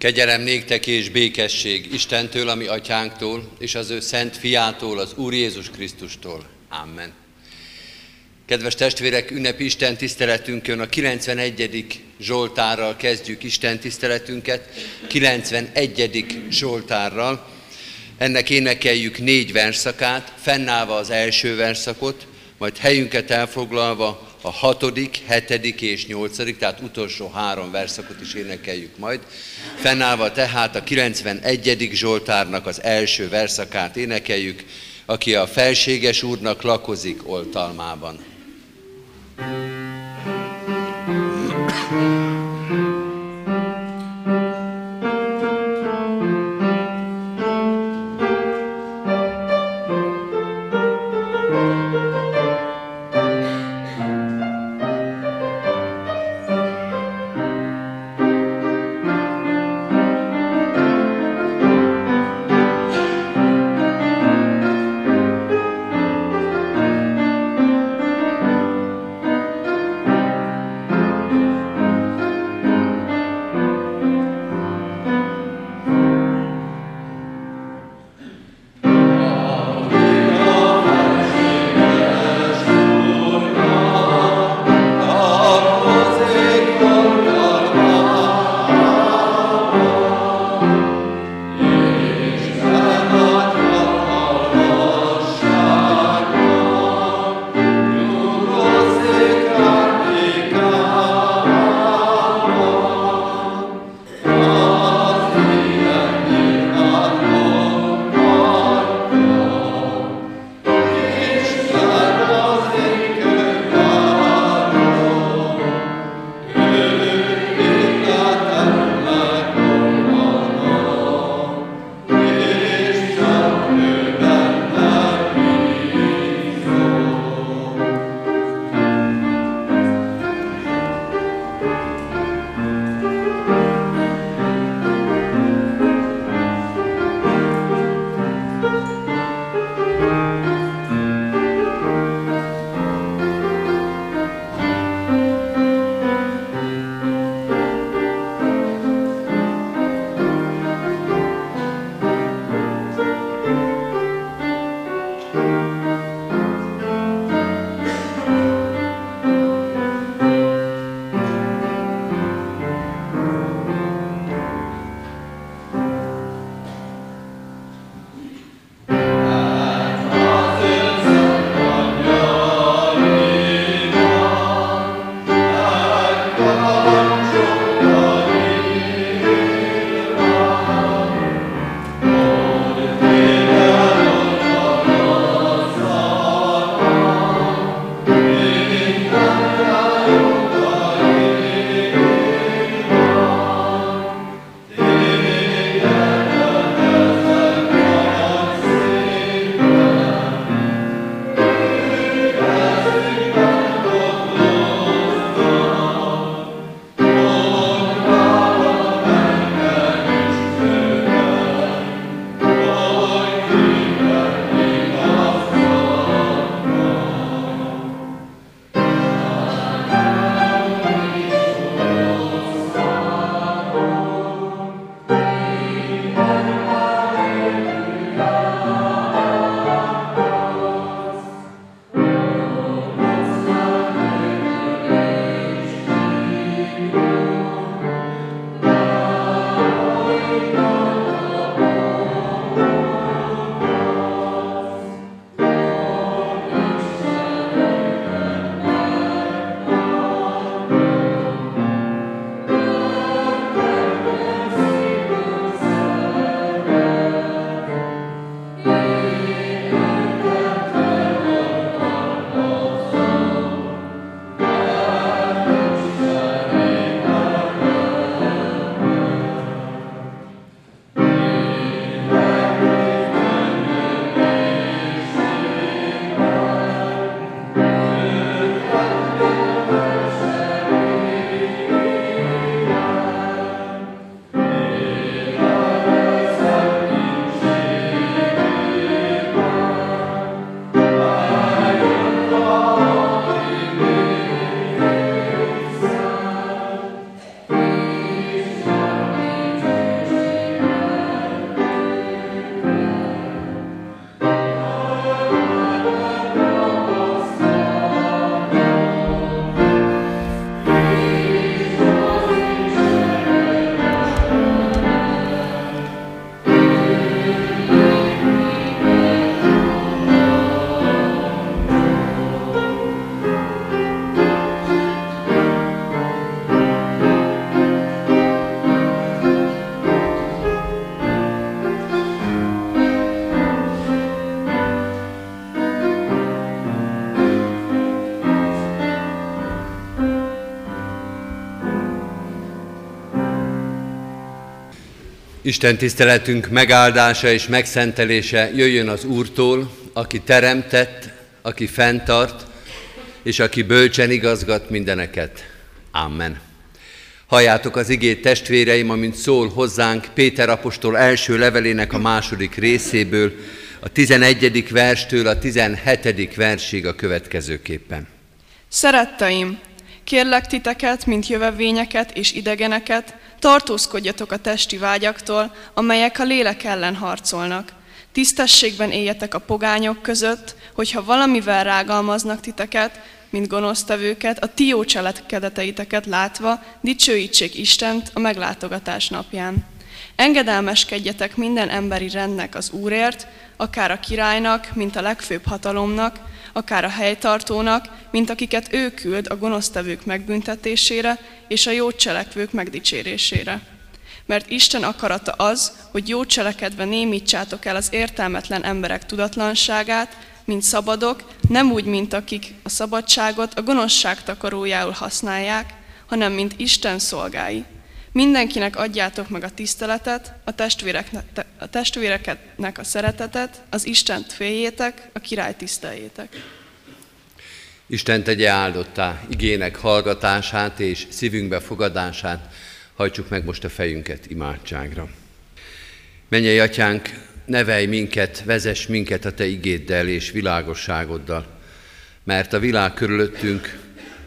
Kegyelem néktek és békesség Istentől, ami atyánktól, és az ő szent fiától, az Úr Jézus Krisztustól. Amen. Kedves testvérek, ünnepi Isten tiszteletünkön a 91. Zsoltárral kezdjük Isten tiszteletünket, 91. Zsoltárral. Ennek énekeljük négy verszakát, fennállva az első verszakot, majd helyünket elfoglalva a hatodik, hetedik és nyolcadik, tehát utolsó három verszakot is énekeljük majd. Fennállva tehát a 91. Zsoltárnak az első verszakát énekeljük, aki a felséges úrnak lakozik oltalmában. Isten tiszteletünk megáldása és megszentelése jöjjön az Úrtól, aki teremtett, aki fenntart, és aki bölcsen igazgat mindeneket. Amen. Halljátok az igét testvéreim, amint szól hozzánk Péter apostol első levelének a második részéből, a 11. verstől a 17. versig a következőképpen. Szeretteim, kérlek titeket, mint jövevényeket és idegeneket, tartózkodjatok a testi vágyaktól, amelyek a lélek ellen harcolnak. Tisztességben éljetek a pogányok között, hogyha valamivel rágalmaznak titeket, mint gonosztevőket, a ti jó cselekedeteiteket látva dicsőítsék Istent a meglátogatás napján. Engedelmeskedjetek minden emberi rendnek az Úrért, akár a királynak, mint a legfőbb hatalomnak, akár a helytartónak, mint akiket ő küld a gonosztevők megbüntetésére és a jó cselekvők megdicsérésére. Mert Isten akarata az, hogy jó cselekedve némítsátok el az értelmetlen emberek tudatlanságát, mint szabadok, nem úgy, mint akik a szabadságot a gonoszság takarójául használják, hanem mint Isten szolgái. Mindenkinek adjátok meg a tiszteletet, a, testvéreknek, a testvéreknek a szeretetet, az Istent féljétek, a király tiszteljétek. Isten tegye áldottá igének hallgatását és szívünkbe fogadását, hajtsuk meg most a fejünket imádságra. Menjei atyánk, nevelj minket, vezess minket a Te igéddel és világosságoddal, mert a világ körülöttünk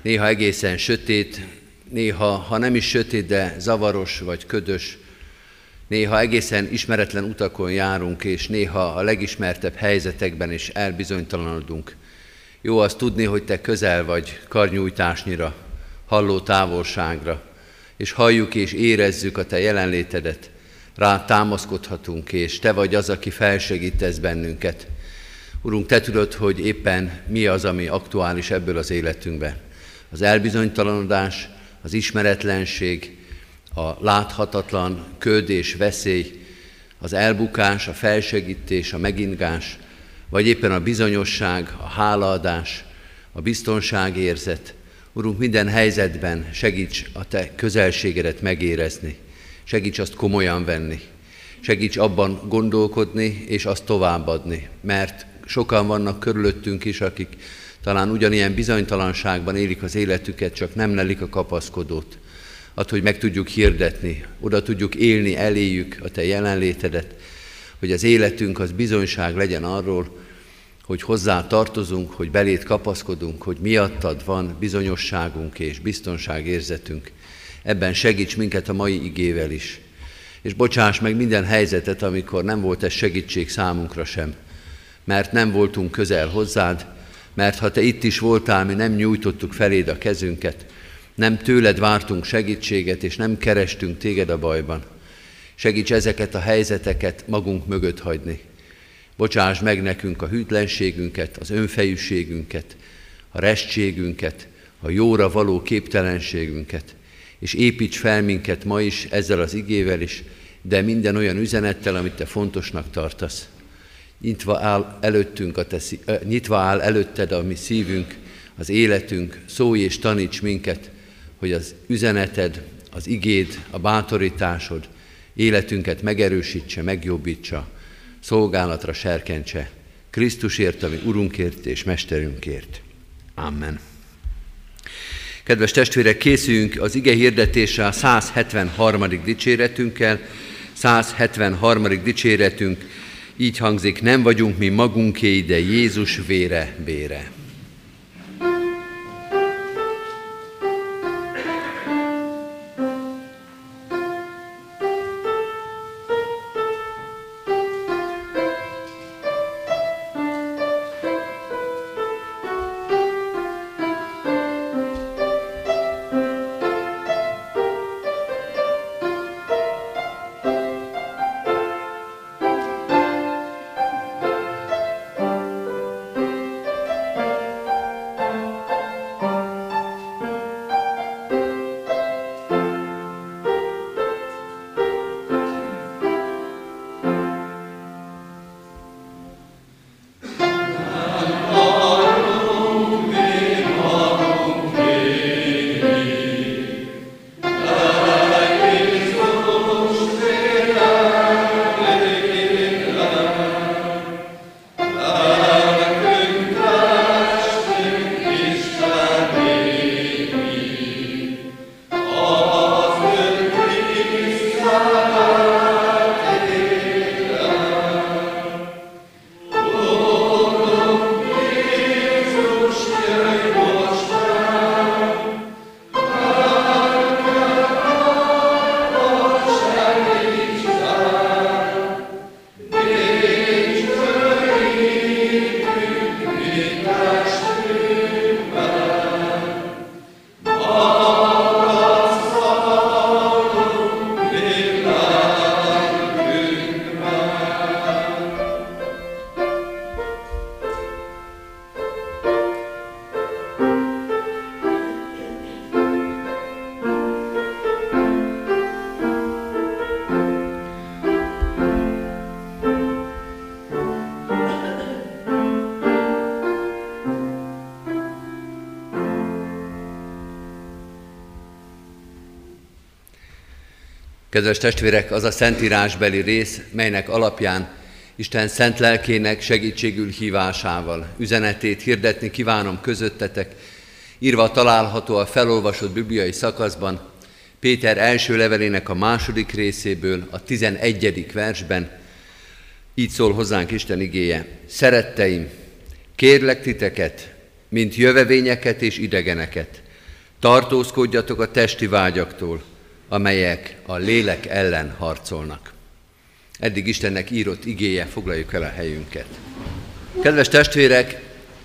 néha egészen sötét, néha, ha nem is sötét, de zavaros vagy ködös, néha egészen ismeretlen utakon járunk, és néha a legismertebb helyzetekben is elbizonytalanodunk. Jó azt tudni, hogy Te közel vagy karnyújtásnyira, halló távolságra, és halljuk és érezzük a Te jelenlétedet, rá támaszkodhatunk, és Te vagy az, aki felsegítesz bennünket. Urunk, Te tudod, hogy éppen mi az, ami aktuális ebből az életünkben. Az elbizonytalanodás, az ismeretlenség, a láthatatlan köd és veszély, az elbukás, a felsegítés, a megingás, vagy éppen a bizonyosság, a hálaadás, a biztonságérzet. Urunk, minden helyzetben segíts a Te közelségedet megérezni, segíts azt komolyan venni, segíts abban gondolkodni és azt továbbadni, mert sokan vannak körülöttünk is, akik talán ugyanilyen bizonytalanságban élik az életüket, csak nem lelik a kapaszkodót. Ad, hogy meg tudjuk hirdetni, oda tudjuk élni, eléjük a Te jelenlétedet, hogy az életünk az bizonyság legyen arról, hogy hozzá tartozunk, hogy belét kapaszkodunk, hogy miattad van bizonyosságunk és biztonságérzetünk. Ebben segíts minket a mai igével is. És bocsáss meg minden helyzetet, amikor nem volt ez segítség számunkra sem, mert nem voltunk közel hozzád, mert ha te itt is voltál, mi nem nyújtottuk feléd a kezünket, nem tőled vártunk segítséget, és nem kerestünk téged a bajban. Segíts ezeket a helyzeteket magunk mögött hagyni. Bocsáss meg nekünk a hűtlenségünket, az önfejűségünket, a restségünket, a jóra való képtelenségünket, és építs fel minket ma is ezzel az igével is, de minden olyan üzenettel, amit te fontosnak tartasz nyitva áll előttünk a te, nyitva áll előtted a mi szívünk, az életünk, szólj és taníts minket, hogy az üzeneted, az igéd, a bátorításod életünket megerősítse, megjobbítsa, szolgálatra serkentse, Krisztusért, ami Urunkért és Mesterünkért. Amen. Kedves testvérek, készüljünk az ige hirdetése a 173. dicséretünkkel, 173. dicséretünk így hangzik, nem vagyunk mi magunké, de Jézus vére bére. Kedves testvérek, az a szentírásbeli rész, melynek alapján Isten szent lelkének segítségül hívásával üzenetét hirdetni kívánom közöttetek, írva található a felolvasott bibliai szakaszban, Péter első levelének a második részéből, a 11. versben, így szól hozzánk Isten igéje. Szeretteim, kérlek titeket, mint jövevényeket és idegeneket, tartózkodjatok a testi vágyaktól, amelyek a lélek ellen harcolnak. Eddig Istennek írott igéje, foglaljuk el a helyünket. Kedves testvérek,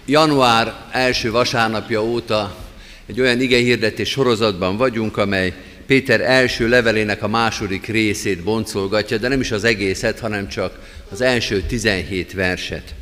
január első vasárnapja óta egy olyan igehirdetés sorozatban vagyunk, amely Péter első levelének a második részét boncolgatja, de nem is az egészet, hanem csak az első 17 verset.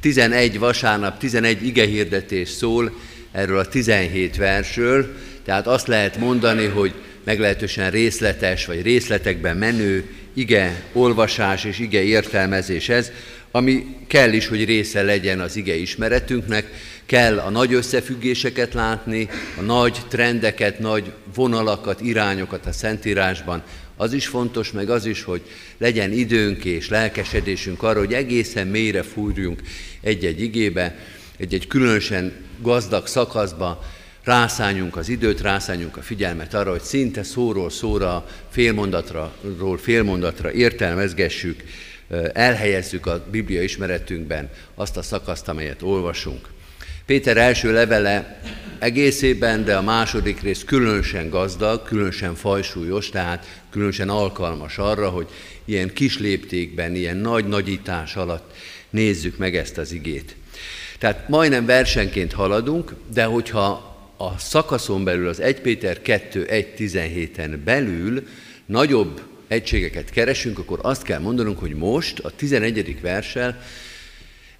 11 vasárnap, 11 igehirdetés szól erről a 17 versről, tehát azt lehet mondani, hogy meglehetősen részletes vagy részletekben menő ige olvasás és ige értelmezés ez, ami kell is, hogy része legyen az ige ismeretünknek, kell a nagy összefüggéseket látni, a nagy trendeket, nagy vonalakat, irányokat a Szentírásban. Az is fontos, meg az is, hogy legyen időnk és lelkesedésünk arra, hogy egészen mélyre fúrjunk egy-egy igébe, egy-egy különösen gazdag szakaszba, rászányunk az időt, rászányunk a figyelmet arra, hogy szinte szóról szóra, félmondatról félmondatra értelmezgessük, elhelyezzük a Biblia ismeretünkben azt a szakaszt, amelyet olvasunk. Péter első levele egészében, de a második rész különösen gazdag, különösen fajsúlyos, tehát különösen alkalmas arra, hogy ilyen kis léptékben, ilyen nagy nagyítás alatt nézzük meg ezt az igét. Tehát majdnem versenként haladunk, de hogyha a szakaszon belül az 1 Péter 2, 1, 17-en belül nagyobb egységeket keresünk, akkor azt kell mondanunk, hogy most a 11. versel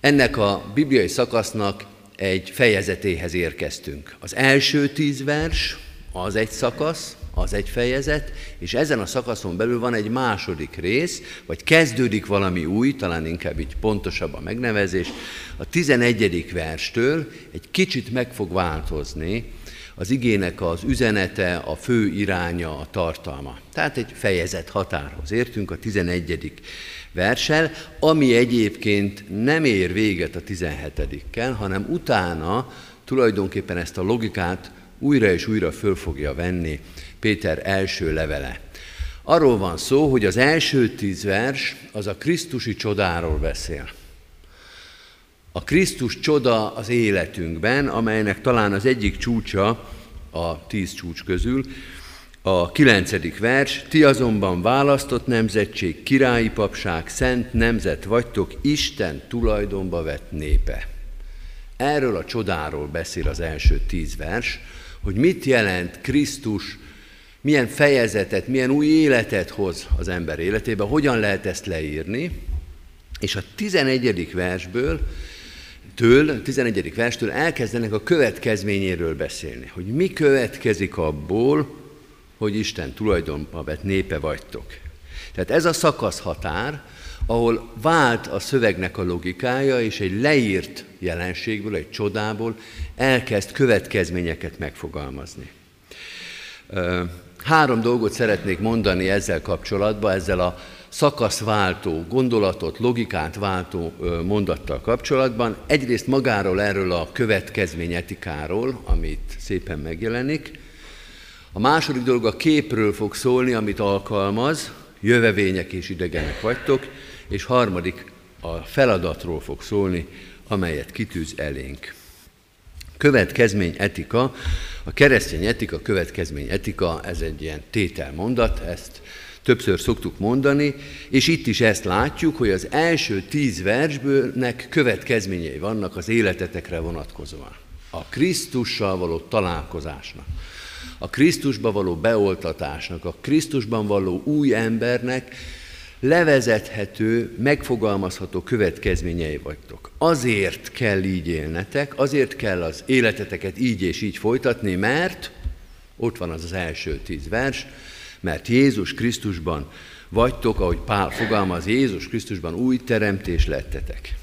ennek a bibliai szakasznak egy fejezetéhez érkeztünk. Az első tíz vers az egy szakasz, az egy fejezet, és ezen a szakaszon belül van egy második rész, vagy kezdődik valami új, talán inkább így pontosabb a megnevezés. A 11. verstől egy kicsit meg fog változni az igének az üzenete, a fő iránya, a tartalma. Tehát egy fejezet határhoz értünk a 11. versel, ami egyébként nem ér véget a 17-kel, hanem utána tulajdonképpen ezt a logikát újra és újra föl fogja venni Péter első levele. Arról van szó, hogy az első tíz vers az a Krisztusi csodáról beszél. A Krisztus csoda az életünkben, amelynek talán az egyik csúcsa a tíz csúcs közül, a kilencedik vers, ti azonban választott nemzetség, királyi papság, szent nemzet vagytok, Isten tulajdonba vett népe. Erről a csodáról beszél az első tíz vers, hogy mit jelent Krisztus, milyen fejezetet, milyen új életet hoz az ember életébe, hogyan lehet ezt leírni, és a 11. versből től, 11. verstől elkezdenek a következményéről beszélni, hogy mi következik abból, hogy Isten tulajdonba vett népe vagytok. Tehát ez a szakasz határ, ahol vált a szövegnek a logikája, és egy leírt jelenségből, egy csodából elkezd következményeket megfogalmazni. Három dolgot szeretnék mondani ezzel kapcsolatban, ezzel a szakaszváltó, gondolatot, logikát váltó mondattal kapcsolatban. Egyrészt magáról erről a következményetikáról, amit szépen megjelenik. A második dolog a képről fog szólni, amit alkalmaz, jövevények és idegenek vagytok, és harmadik a feladatról fog szólni, amelyet kitűz elénk. Következmény etika, a keresztény etika, következmény etika, ez egy ilyen tételmondat, ezt többször szoktuk mondani, és itt is ezt látjuk, hogy az első tíz versbőlnek következményei vannak az életetekre vonatkozóan. A Krisztussal való találkozásnak, a Krisztusba való beoltatásnak, a Krisztusban való új embernek levezethető, megfogalmazható következményei vagytok. Azért kell így élnetek, azért kell az életeteket így és így folytatni, mert ott van az az első tíz vers, mert Jézus Krisztusban vagytok, ahogy Pál fogalmaz, Jézus Krisztusban új teremtés lettetek.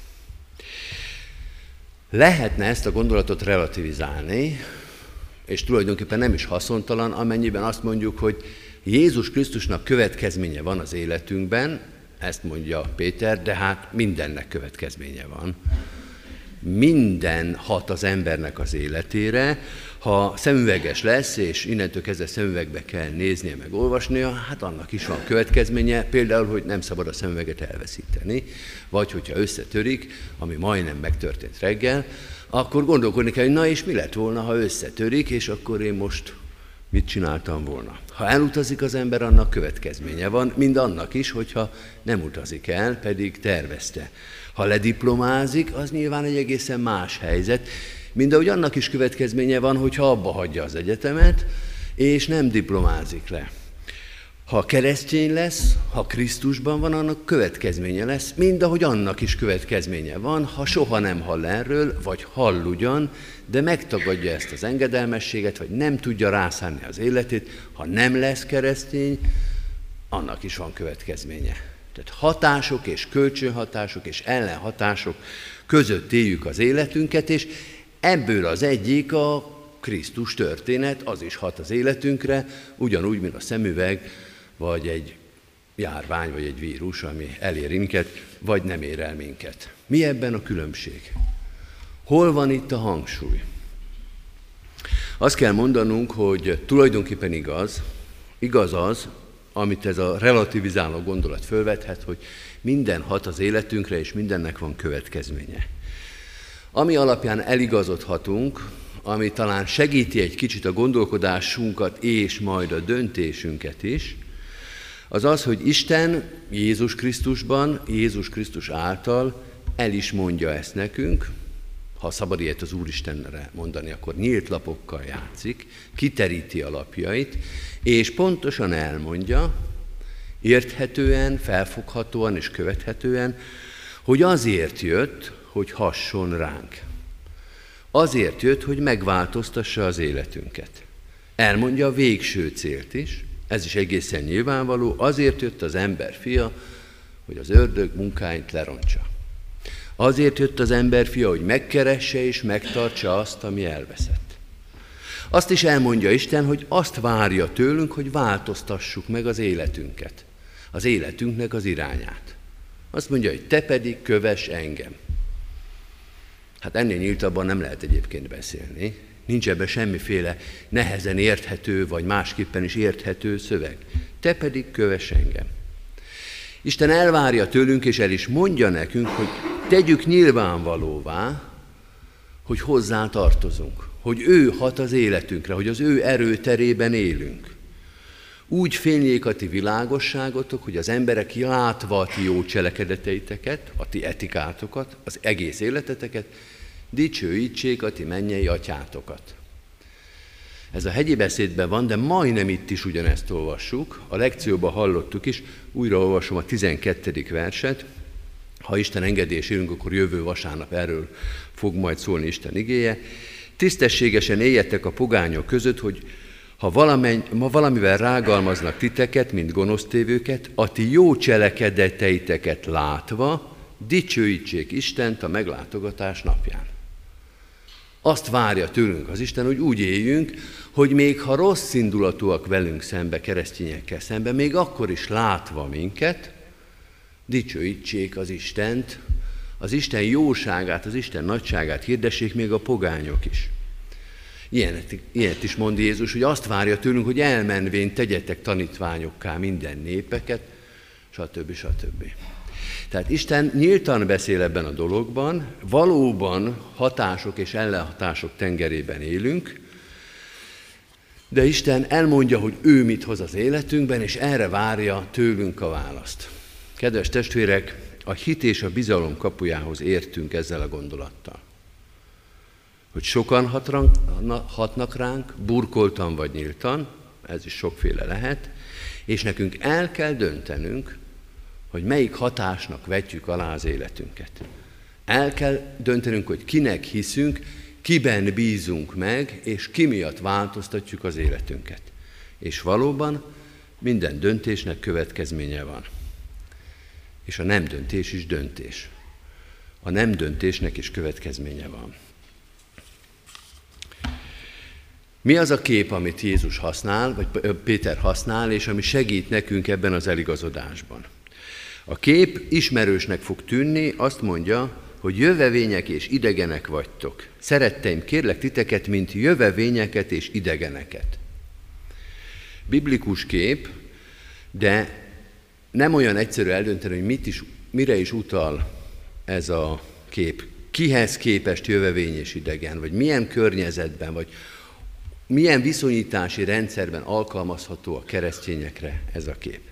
Lehetne ezt a gondolatot relativizálni, és tulajdonképpen nem is haszontalan, amennyiben azt mondjuk, hogy Jézus Krisztusnak következménye van az életünkben, ezt mondja Péter, de hát mindennek következménye van. Minden hat az embernek az életére, ha szemüveges lesz, és innentől kezdve szemüvegbe kell néznie, meg olvasnia, hát annak is van következménye, például, hogy nem szabad a szemüveget elveszíteni, vagy hogyha összetörik, ami majdnem megtörtént reggel, akkor gondolkodni kell, hogy na és mi lett volna, ha összetörik, és akkor én most mit csináltam volna. Ha elutazik az ember, annak következménye van, mind annak is, hogyha nem utazik el, pedig tervezte. Ha lediplomázik, az nyilván egy egészen más helyzet, mind ahogy annak is következménye van, hogyha abba hagyja az egyetemet, és nem diplomázik le. Ha keresztény lesz, ha Krisztusban van, annak következménye lesz, mind ahogy annak is következménye van, ha soha nem hall erről, vagy hall ugyan, de megtagadja ezt az engedelmességet, vagy nem tudja rászánni az életét, ha nem lesz keresztény, annak is van következménye. Tehát hatások és kölcsönhatások és ellenhatások között éljük az életünket, és ebből az egyik a Krisztus történet, az is hat az életünkre, ugyanúgy, mint a szemüveg, vagy egy járvány, vagy egy vírus, ami elér minket, vagy nem ér el minket. Mi ebben a különbség? Hol van itt a hangsúly? Azt kell mondanunk, hogy tulajdonképpen igaz, igaz az, amit ez a relativizáló gondolat fölvethet, hogy minden hat az életünkre, és mindennek van következménye. Ami alapján eligazodhatunk, ami talán segíti egy kicsit a gondolkodásunkat és majd a döntésünket is, az az, hogy Isten Jézus Krisztusban, Jézus Krisztus által el is mondja ezt nekünk, ha szabad ilyet az Úristenre mondani, akkor nyílt lapokkal játszik, kiteríti a lapjait, és pontosan elmondja, érthetően, felfoghatóan és követhetően, hogy azért jött, hogy hasson ránk. Azért jött, hogy megváltoztassa az életünket. Elmondja a végső célt is, ez is egészen nyilvánvaló, azért jött az ember fia, hogy az ördög munkáit lerontsa. Azért jött az ember fia, hogy megkeresse és megtartsa azt, ami elveszett. Azt is elmondja Isten, hogy azt várja tőlünk, hogy változtassuk meg az életünket, az életünknek az irányát. Azt mondja, hogy te pedig köves engem. Hát ennél nyíltabban nem lehet egyébként beszélni. Nincs ebben semmiféle nehezen érthető, vagy másképpen is érthető szöveg. Te pedig köves engem. Isten elvárja tőlünk, és el is mondja nekünk, hogy tegyük nyilvánvalóvá, hogy hozzá tartozunk, hogy ő hat az életünkre, hogy az ő erőterében élünk. Úgy fényljék a ti világosságotok, hogy az emberek látva a ti jó cselekedeteiteket, a ti etikátokat, az egész életeteket, dicsőítsék a ti mennyei atyátokat. Ez a hegyi beszédben van, de majdnem itt is ugyanezt olvassuk. A lekcióban hallottuk is, újra olvasom a 12. verset. Ha Isten engedés élünk, akkor jövő vasárnap erről fog majd szólni Isten igéje. Tisztességesen éljetek a pogányok között, hogy ha valameny, ma valamivel rágalmaznak titeket, mint gonosztévőket, a ti jó cselekedeteiteket látva, dicsőítsék Istent a meglátogatás napján. Azt várja tőlünk az Isten, hogy úgy éljünk, hogy még ha rossz indulatúak velünk szembe, keresztényekkel szembe, még akkor is látva minket, dicsőítsék az Istent, az Isten jóságát, az Isten nagyságát hirdessék még a pogányok is. Ilyenet, ilyet is mond Jézus, hogy azt várja tőlünk, hogy elmenvén tegyetek tanítványokká minden népeket, stb. stb. Tehát Isten nyíltan beszél ebben a dologban, valóban hatások és ellenhatások tengerében élünk, de Isten elmondja, hogy ő mit hoz az életünkben, és erre várja tőlünk a választ. Kedves testvérek, a hit és a bizalom kapujához értünk ezzel a gondolattal. Hogy sokan hatnak ránk, burkoltan vagy nyíltan, ez is sokféle lehet, és nekünk el kell döntenünk, hogy melyik hatásnak vetjük alá az életünket. El kell döntenünk, hogy kinek hiszünk, kiben bízunk meg, és ki miatt változtatjuk az életünket. És valóban minden döntésnek következménye van. És a nem döntés is döntés. A nem döntésnek is következménye van. Mi az a kép, amit Jézus használ, vagy Péter használ, és ami segít nekünk ebben az eligazodásban? A kép ismerősnek fog tűnni, azt mondja, hogy jövevények és idegenek vagytok. Szeretteim, kérlek titeket, mint jövevényeket és idegeneket. Biblikus kép, de nem olyan egyszerű eldönteni, hogy mit is, mire is utal ez a kép. Kihez képest jövevény és idegen, vagy milyen környezetben, vagy milyen viszonyítási rendszerben alkalmazható a keresztényekre ez a kép.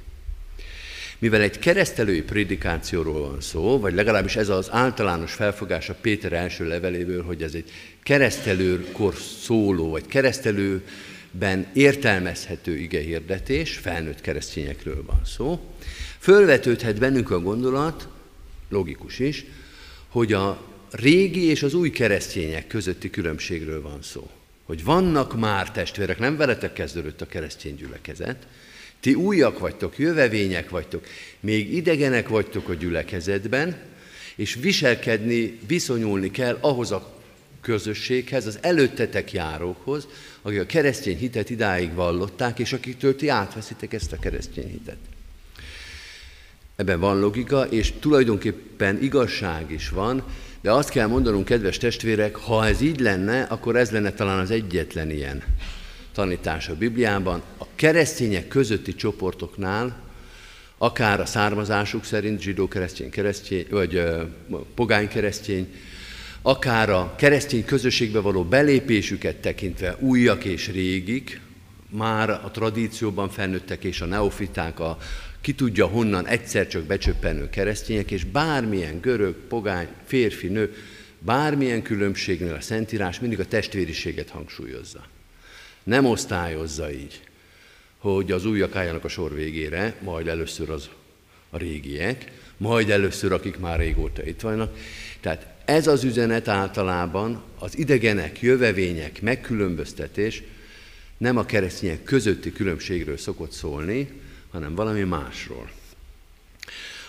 Mivel egy keresztelői prédikációról van szó, vagy legalábbis ez az általános felfogás a Péter első leveléből, hogy ez egy keresztelőkor szóló, vagy keresztelőben értelmezhető igehirdetés, felnőtt keresztényekről van szó, fölvetődhet bennünk a gondolat, logikus is, hogy a régi és az új keresztények közötti különbségről van szó. Hogy vannak már testvérek, nem veletek kezdődött a keresztény gyülekezet, ti újak vagytok, jövevények vagytok, még idegenek vagytok a gyülekezetben, és viselkedni, viszonyulni kell ahhoz a közösséghez, az előttetek járókhoz, akik a keresztény hitet idáig vallották, és akiktől ti átveszitek ezt a keresztény hitet. Ebben van logika, és tulajdonképpen igazság is van, de azt kell mondanunk, kedves testvérek, ha ez így lenne, akkor ez lenne talán az egyetlen ilyen tanítás a Bibliában. A keresztények közötti csoportoknál, akár a származásuk szerint, zsidó keresztény, keresztény vagy uh, pogány keresztény, akár a keresztény közösségbe való belépésüket tekintve újak és régik, már a tradícióban felnőttek és a neofiták, a ki tudja honnan egyszer csak becsöppenő keresztények, és bármilyen görög, pogány, férfi, nő, bármilyen különbségnél a Szentírás mindig a testvériséget hangsúlyozza. Nem osztályozza így, hogy az újak álljanak a sor végére, majd először az a régiek, majd először, akik már régóta itt vannak. Tehát ez az üzenet általában az idegenek, jövevények megkülönböztetés nem a keresztények közötti különbségről szokott szólni, hanem valami másról.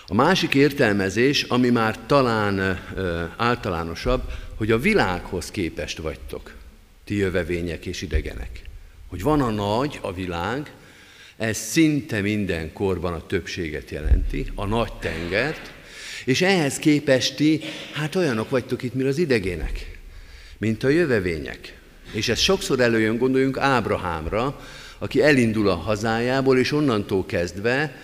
A másik értelmezés, ami már talán ö, általánosabb, hogy a világhoz képest vagytok, ti jövevények és idegenek. Hogy van a nagy, a világ, ez szinte minden korban a többséget jelenti, a nagy tengert, és ehhez képest ti, hát olyanok vagytok itt, mint az idegének, mint a jövevények. És ez sokszor előjön, gondoljunk Ábrahámra, aki elindul a hazájából, és onnantól kezdve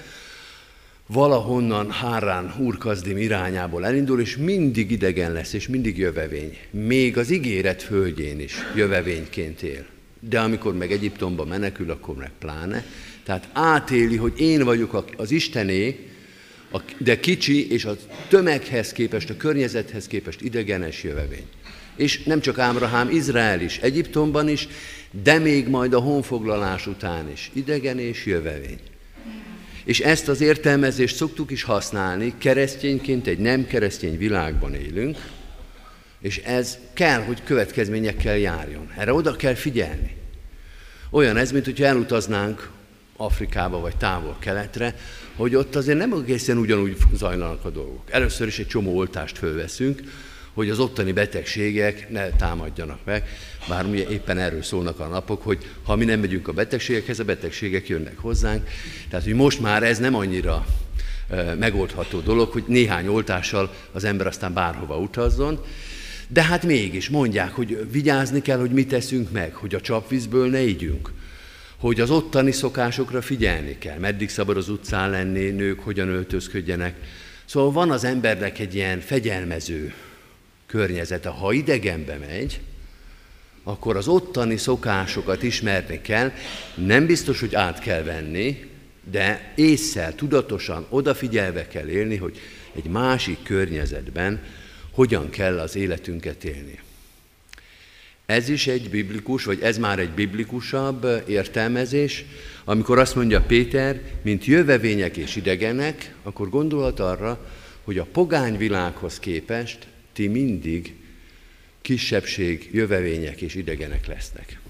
valahonnan Hárán Úrkazdim irányából elindul, és mindig idegen lesz, és mindig jövevény. Még az ígéret földjén is jövevényként él. De amikor meg Egyiptomba menekül, akkor meg pláne. Tehát átéli, hogy én vagyok az Istené, de kicsi, és a tömeghez képest, a környezethez képest idegenes jövevény. És nem csak Ábrahám, Izrael is, Egyiptomban is, de még majd a honfoglalás után is. Idegen és jövevény. És ezt az értelmezést szoktuk is használni, keresztényként egy nem keresztény világban élünk, és ez kell, hogy következményekkel járjon. Erre oda kell figyelni. Olyan ez, mint hogyha elutaznánk Afrikába vagy távol-keletre, hogy ott azért nem egészen ugyanúgy zajlanak a dolgok. Először is egy csomó oltást fölveszünk, hogy az ottani betegségek ne támadjanak meg, bár ugye éppen erről szólnak a napok, hogy ha mi nem megyünk a betegségekhez, a betegségek jönnek hozzánk. Tehát, hogy most már ez nem annyira megoldható dolog, hogy néhány oltással az ember aztán bárhova utazzon, de hát mégis mondják, hogy vigyázni kell, hogy mit teszünk meg, hogy a csapvízből ne ígyünk, hogy az ottani szokásokra figyelni kell, meddig szabad az utcán lenni, nők hogyan öltözködjenek. Szóval van az embernek egy ilyen fegyelmező környezete. Ha idegenbe megy, akkor az ottani szokásokat ismerni kell, nem biztos, hogy át kell venni, de észszel, tudatosan, odafigyelve kell élni, hogy egy másik környezetben hogyan kell az életünket élni. Ez is egy biblikus, vagy ez már egy biblikusabb értelmezés, amikor azt mondja Péter, mint jövevények és idegenek, akkor gondolat arra, hogy a pogány világhoz képest ti mindig kisebbség, jövevények és idegenek lesznek.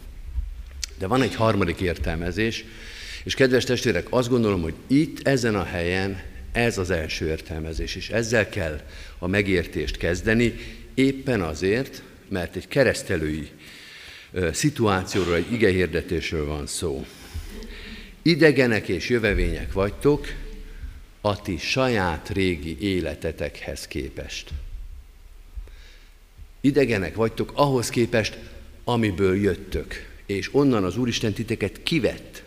De van egy harmadik értelmezés, és kedves testvérek, azt gondolom, hogy itt, ezen a helyen ez az első értelmezés, és ezzel kell a megértést kezdeni, éppen azért, mert egy keresztelői szituációról, egy igehirdetésről van szó. Idegenek és jövevények vagytok a ti saját régi életetekhez képest. Idegenek vagytok ahhoz képest, amiből jöttök, és onnan az Úristen titeket kivett,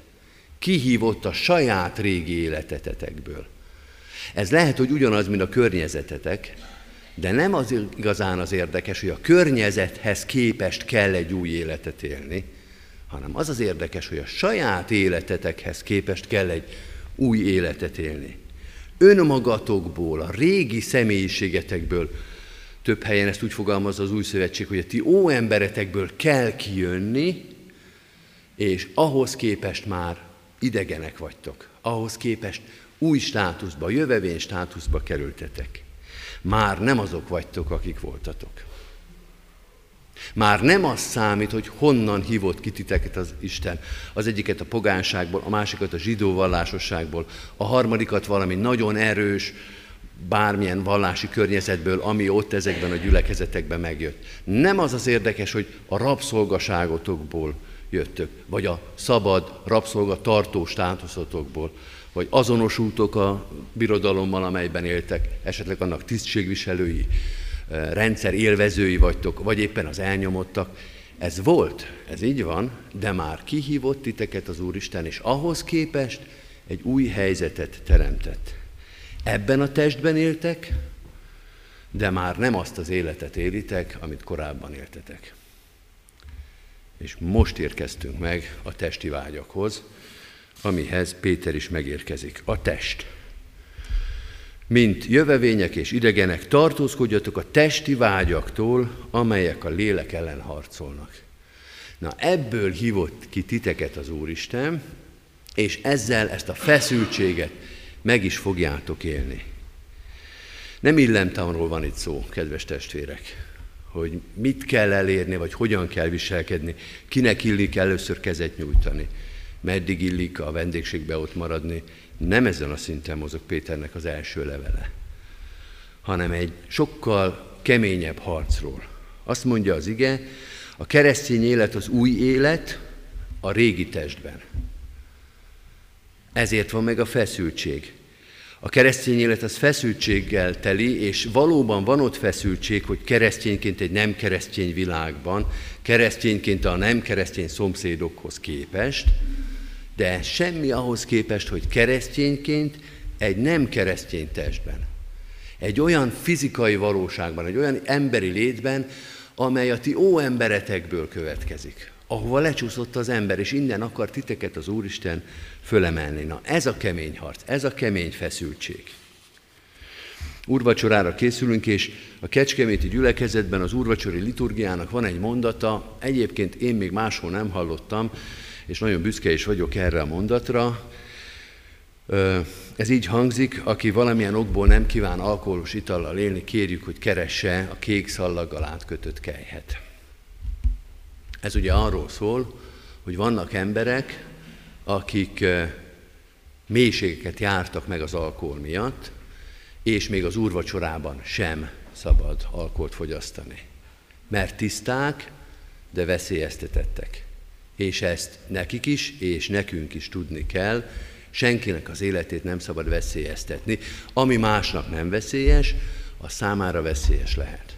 kihívott a saját régi életetekből. Ez lehet, hogy ugyanaz, mint a környezetetek, de nem az igazán az érdekes, hogy a környezethez képest kell egy új életet élni, hanem az az érdekes, hogy a saját életetekhez képest kell egy új életet élni. Önmagatokból, a régi személyiségetekből, több helyen ezt úgy fogalmazza az új szövetség, hogy a ti óemberetekből kell kijönni, és ahhoz képest már idegenek vagytok. Ahhoz képest új státuszba, jövevény státuszba kerültetek. Már nem azok vagytok, akik voltatok. Már nem az számít, hogy honnan hívott ki titeket az Isten. Az egyiket a pogánságból, a másikat a zsidó vallásosságból, a harmadikat valami nagyon erős, bármilyen vallási környezetből, ami ott ezekben a gyülekezetekben megjött. Nem az az érdekes, hogy a rabszolgaságotokból jöttök, vagy a szabad rabszolga tartó státuszotokból, vagy azonosultok a birodalommal, amelyben éltek, esetleg annak tisztségviselői, eh, rendszer élvezői vagytok, vagy éppen az elnyomottak. Ez volt, ez így van, de már kihívott titeket az Úristen, és ahhoz képest egy új helyzetet teremtett. Ebben a testben éltek, de már nem azt az életet élitek, amit korábban éltetek. És most érkeztünk meg a testi vágyakhoz, amihez Péter is megérkezik. A test. Mint jövevények és idegenek, tartózkodjatok a testi vágyaktól, amelyek a lélek ellen harcolnak. Na ebből hívott ki titeket az Úristen, és ezzel ezt a feszültséget meg is fogjátok élni. Nem illemtanról van itt szó, kedves testvérek hogy mit kell elérni, vagy hogyan kell viselkedni, kinek illik először kezet nyújtani, meddig illik a vendégségbe ott maradni. Nem ezen a szinten mozog Péternek az első levele, hanem egy sokkal keményebb harcról. Azt mondja az ige, a keresztény élet az új élet a régi testben. Ezért van meg a feszültség. A keresztény élet az feszültséggel teli, és valóban van ott feszültség, hogy keresztényként egy nem keresztény világban, keresztényként a nem keresztény szomszédokhoz képest, de semmi ahhoz képest, hogy keresztényként egy nem keresztény testben, egy olyan fizikai valóságban, egy olyan emberi létben, amely a ti ó emberetekből következik, ahova lecsúszott az ember, és innen akar titeket az Úristen fölemelni. Na, ez a kemény harc, ez a kemény feszültség. Úrvacsorára készülünk, és a Kecskeméti gyülekezetben az úrvacsori liturgiának van egy mondata, egyébként én még máshol nem hallottam, és nagyon büszke is vagyok erre a mondatra. Ez így hangzik, aki valamilyen okból nem kíván alkoholos itallal élni, kérjük, hogy keresse a kék szallaggal átkötött kejhet. Ez ugye arról szól, hogy vannak emberek, akik mélységeket jártak meg az alkohol miatt, és még az úrvacsorában sem szabad alkoholt fogyasztani. Mert tiszták, de veszélyeztetettek. És ezt nekik is, és nekünk is tudni kell, senkinek az életét nem szabad veszélyeztetni. Ami másnak nem veszélyes, a számára veszélyes lehet.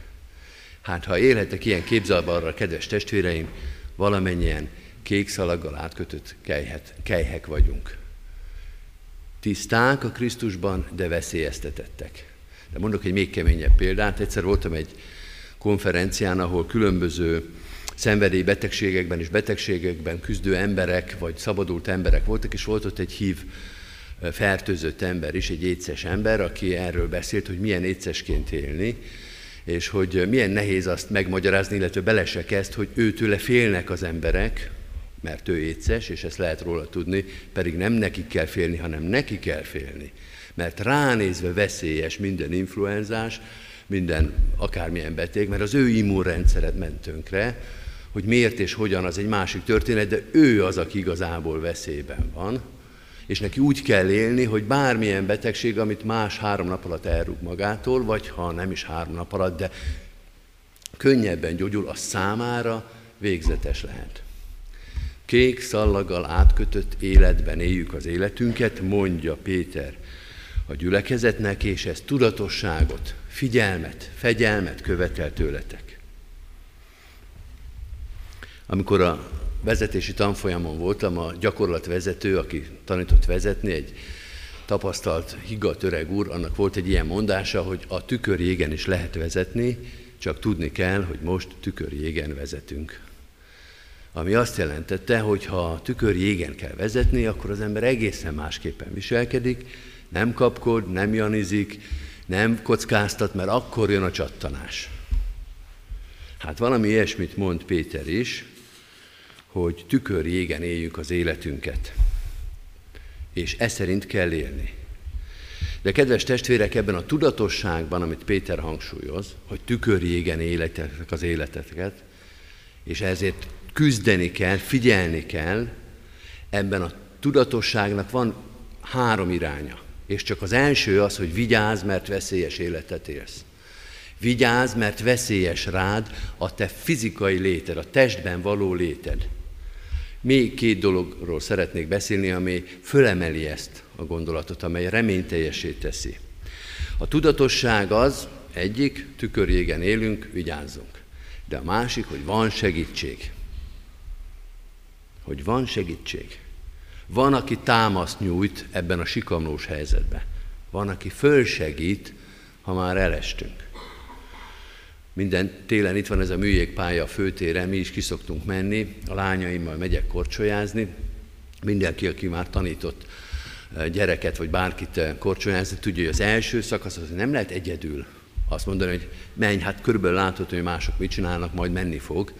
Hát ha élhetek ilyen képzelbarra, kedves testvéreim, valamennyien kék szalaggal átkötött kejhet, kejhek vagyunk. Tiszták a Krisztusban, de veszélyeztetettek. De mondok egy még keményebb példát. Egyszer voltam egy konferencián, ahol különböző szenvedélybetegségekben és betegségekben küzdő emberek, vagy szabadult emberek voltak, és volt ott egy hív fertőzött ember is, egy éces ember, aki erről beszélt, hogy milyen écesként élni, és hogy milyen nehéz azt megmagyarázni, illetve bele se hogy őtőle félnek az emberek, mert ő éces, és ezt lehet róla tudni, pedig nem neki kell félni, hanem neki kell félni. Mert ránézve veszélyes minden influenzás, minden akármilyen beteg, mert az ő immunrendszered ment tönkre, hogy miért és hogyan, az egy másik történet, de ő az, aki igazából veszélyben van, és neki úgy kell élni, hogy bármilyen betegség, amit más három nap alatt elrúg magától, vagy ha nem is három nap alatt, de könnyebben gyógyul, a számára végzetes lehet. Kék szallaggal átkötött életben éljük az életünket, mondja Péter a gyülekezetnek, és ez tudatosságot, figyelmet, fegyelmet követel tőletek. Amikor a vezetési tanfolyamon voltam, a gyakorlatvezető, aki tanított vezetni, egy tapasztalt, higgadt öreg úr, annak volt egy ilyen mondása, hogy a tükörjégen is lehet vezetni, csak tudni kell, hogy most tükörjégen vezetünk. Ami azt jelentette, hogy ha tükörjégen kell vezetni, akkor az ember egészen másképpen viselkedik, nem kapkod, nem janizik, nem kockáztat, mert akkor jön a csattanás. Hát valami ilyesmit mond Péter is, hogy tükörjégen éljük az életünket. És ez szerint kell élni. De kedves testvérek, ebben a tudatosságban, amit Péter hangsúlyoz, hogy tükörjégen életek az életeteket, és ezért küzdeni kell, figyelni kell, ebben a tudatosságnak van három iránya. És csak az első az, hogy vigyázz, mert veszélyes életet élsz. Vigyázz, mert veszélyes rád a te fizikai léted, a testben való léted. Még két dologról szeretnék beszélni, ami fölemeli ezt a gondolatot, amely reményteljesé teszi. A tudatosság az, egyik, tükörjégen élünk, vigyázzunk. De a másik, hogy van segítség. Hogy van segítség. Van, aki támaszt nyújt ebben a sikamlós helyzetben. Van, aki fölsegít, ha már elestünk. Minden télen itt van ez a műjégpálya a főtéren, mi is kiszoktunk menni, a lányaimmal megyek korcsolyázni. Mindenki, aki már tanított eh, gyereket vagy bárkit eh, korcsolyázni, tudja, hogy az első szakasz az nem lehet egyedül azt mondani, hogy menj, hát körülbelül látod, hogy mások mit csinálnak, majd menni fog,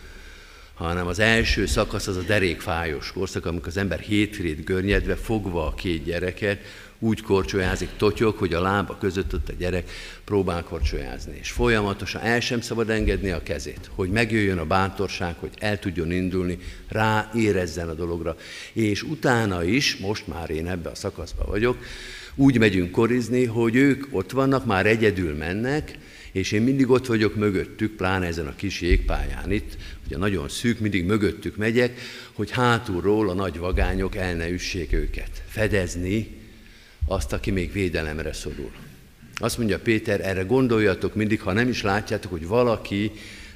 hanem az első szakasz az a derékfájos korszak, amikor az ember hétrét görnyedve, fogva a két gyereket, úgy korcsolyázik, totyog, hogy a lába között ott a gyerek próbál korcsolyázni. És folyamatosan el sem szabad engedni a kezét, hogy megjöjjön a bántorság, hogy el tudjon indulni, rá érezzen a dologra. És utána is, most már én ebbe a szakaszban vagyok, úgy megyünk korizni, hogy ők ott vannak, már egyedül mennek, és én mindig ott vagyok mögöttük, pláne ezen a kis jégpályán itt, ugye nagyon szűk, mindig mögöttük megyek, hogy hátulról a nagy vagányok el ne üssék őket. Fedezni azt, aki még védelemre szorul. Azt mondja Péter, erre gondoljatok mindig, ha nem is látjátok, hogy valaki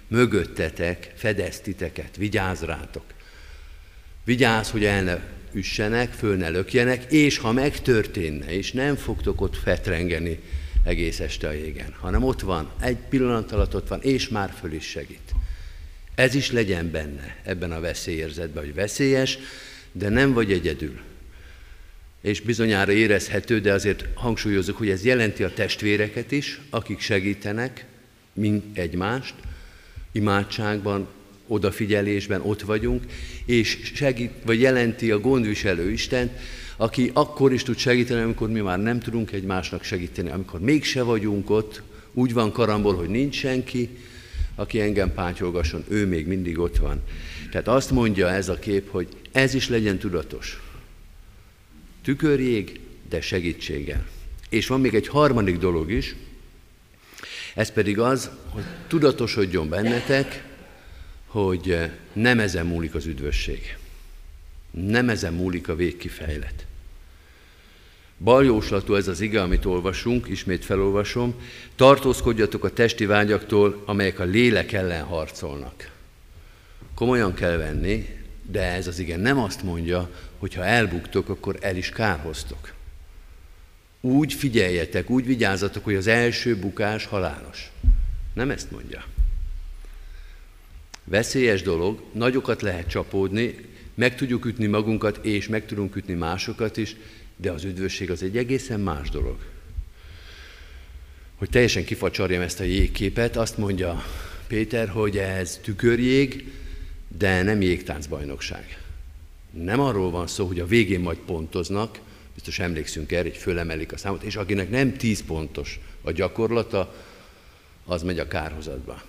mögöttetek fedez titeket, vigyáz rátok. Vigyázz, hogy el ne üssenek, föl ne lökjenek, és ha megtörténne, és nem fogtok ott fetrengeni egész este a jégen, hanem ott van, egy pillanat alatt ott van, és már föl is segít. Ez is legyen benne ebben a veszélyérzetben, hogy veszélyes, de nem vagy egyedül és bizonyára érezhető, de azért hangsúlyozok, hogy ez jelenti a testvéreket is, akik segítenek mint egymást, imádságban, odafigyelésben ott vagyunk, és segít, vagy jelenti a gondviselő Isten, aki akkor is tud segíteni, amikor mi már nem tudunk egymásnak segíteni, amikor mégse vagyunk ott, úgy van karambol, hogy nincs senki, aki engem pátyolgasson, ő még mindig ott van. Tehát azt mondja ez a kép, hogy ez is legyen tudatos. Tükörjég, de segítséggel. És van még egy harmadik dolog is, ez pedig az, hogy tudatosodjon bennetek, hogy nem ezen múlik az üdvösség. Nem ezen múlik a végkifejlet. Baljóslatú ez az ige, amit olvasunk, ismét felolvasom. Tartózkodjatok a testi vágyaktól, amelyek a lélek ellen harcolnak. Komolyan kell venni, de ez az ige nem azt mondja, hogy ha elbuktok, akkor el is kárhoztok. Úgy figyeljetek, úgy vigyázzatok, hogy az első bukás halálos. Nem ezt mondja. Veszélyes dolog, nagyokat lehet csapódni, meg tudjuk ütni magunkat, és meg tudunk ütni másokat is, de az üdvösség az egy egészen más dolog. Hogy teljesen kifacsarjam ezt a jégképet, azt mondja Péter, hogy ez tükörjég, de nem jégtáncbajnokság. Nem arról van szó, hogy a végén majd pontoznak, biztos emlékszünk erre, hogy fölemelik a számot, és akinek nem 10 pontos a gyakorlata, az megy a kárhozatba.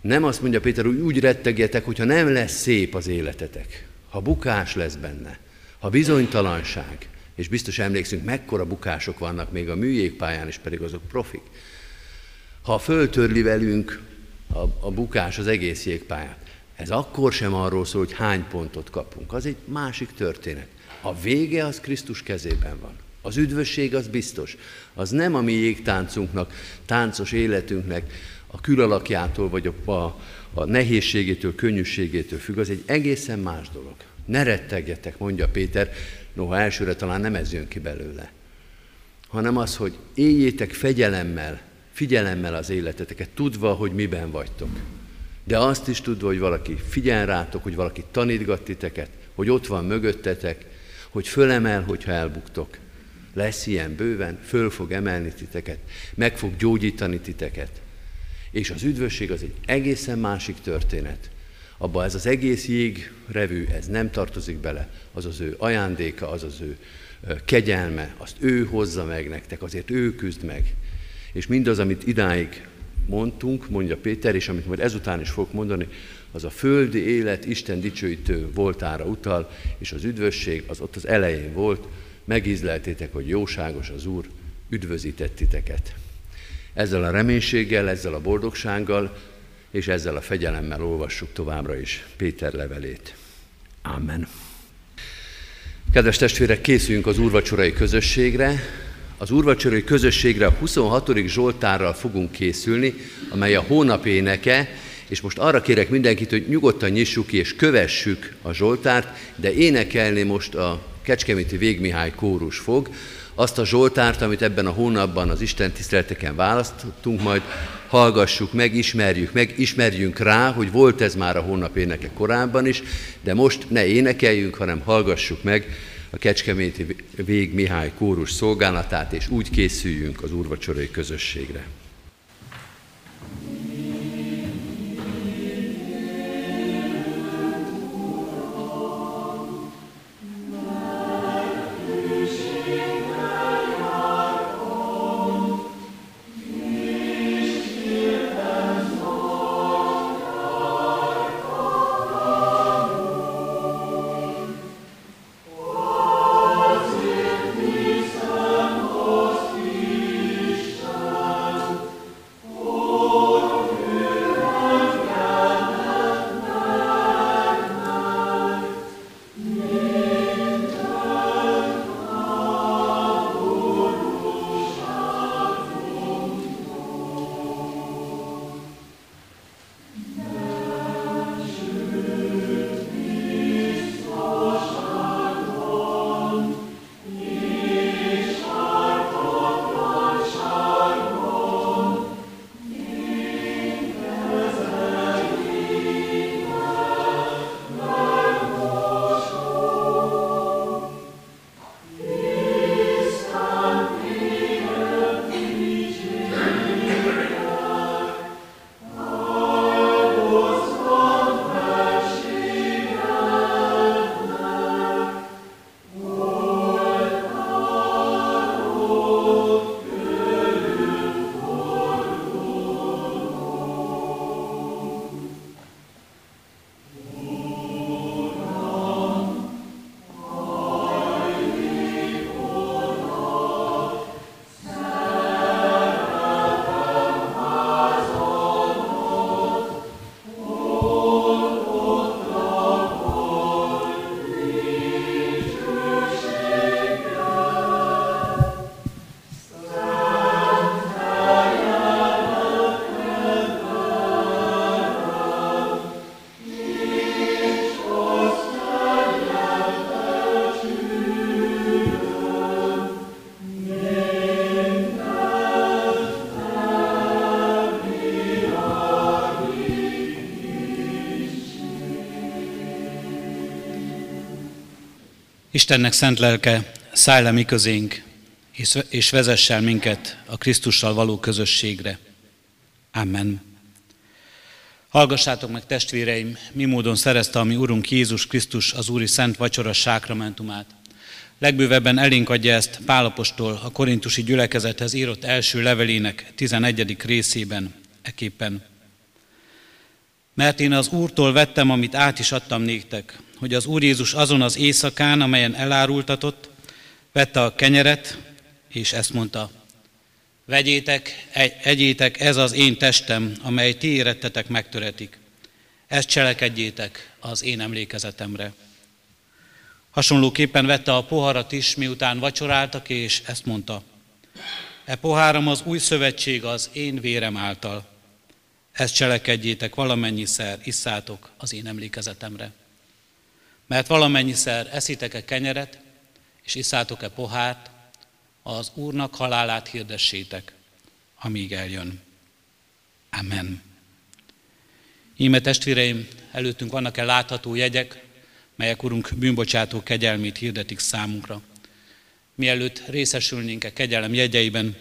Nem azt mondja Péter, hogy úgy rettegjetek, hogyha nem lesz szép az életetek, ha bukás lesz benne, ha bizonytalanság, és biztos emlékszünk, mekkora bukások vannak még a műjégpályán is, pedig azok profik. Ha föltörli velünk a, a bukás az egész jégpályát, Ez akkor sem arról szól, hogy hány pontot kapunk. Az egy másik történet. A vége az Krisztus kezében van. Az üdvösség az biztos. Az nem a mi jégtáncunknak, táncos életünknek a külalakjától, vagy a, a, a nehézségétől, könnyűségétől függ. Az egy egészen más dolog. Ne rettegjetek, mondja Péter, noha elsőre talán nem ez jön ki belőle, hanem az, hogy éljétek fegyelemmel, figyelemmel az életeteket, tudva, hogy miben vagytok. De azt is tudva, hogy valaki figyel rátok, hogy valaki tanítgat titeket, hogy ott van mögöttetek, hogy fölemel, hogyha elbuktok. Lesz ilyen bőven, föl fog emelni titeket, meg fog gyógyítani titeket. És az üdvösség az egy egészen másik történet. Abba ez az egész jég revű, ez nem tartozik bele, az az ő ajándéka, az az ő kegyelme, azt ő hozza meg nektek, azért ő küzd meg. És mindaz, amit idáig mondtunk, mondja Péter, és amit majd ezután is fog mondani, az a földi élet Isten dicsőítő voltára utal, és az üdvösség az ott az elején volt, megízleltétek, hogy jóságos az Úr, üdvözített titeket. Ezzel a reménységgel, ezzel a boldogsággal, és ezzel a fegyelemmel olvassuk továbbra is Péter levelét. Amen. Kedves testvérek, készüljünk az úrvacsorai közösségre. Az úrvacsorai közösségre a 26. Zsoltárral fogunk készülni, amely a hónap éneke, és most arra kérek mindenkit, hogy nyugodtan nyissuk ki és kövessük a Zsoltárt, de énekelni most a Kecskeméti Végmihály kórus fog, azt a Zsoltárt, amit ebben a hónapban az Isten tiszteleteken választottunk, majd hallgassuk meg, ismerjük meg, ismerjünk rá, hogy volt ez már a hónap éneke korábban is, de most ne énekeljünk, hanem hallgassuk meg a Kecskeméti Vég Mihály kórus szolgálatát, és úgy készüljünk az úrvacsorai közösségre. Istennek szent lelke, szállj le mi közénk, és vezess el minket a Krisztussal való közösségre. Amen. Hallgassátok meg, testvéreim, mi módon szerezte a mi Urunk Jézus Krisztus az Úri Szent Vacsora sákramentumát. Legbővebben elénk adja ezt Pálapostól a korintusi gyülekezethez írott első levelének 11. részében, eképpen. Mert én az Úrtól vettem, amit át is adtam néktek, hogy az Úr Jézus azon az éjszakán, amelyen elárultatott, vette a kenyeret, és ezt mondta, vegyétek, egyétek, ez az én testem, amely ti érettetek megtöretik. Ezt cselekedjétek az én emlékezetemre. Hasonlóképpen vette a poharat is, miután vacsoráltak, és ezt mondta. E poháram az új szövetség az én vérem által. Ezt cselekedjétek valamennyiszer, isszátok az én emlékezetemre. Mert valamennyiszer eszitek-e kenyeret, és isszátok-e pohárt, az Úrnak halálát hirdessétek, amíg eljön. Amen. Íme testvéreim, előttünk vannak-e látható jegyek, melyek Urunk bűnbocsátó kegyelmét hirdetik számunkra. Mielőtt részesülnénk-e kegyelem jegyeiben,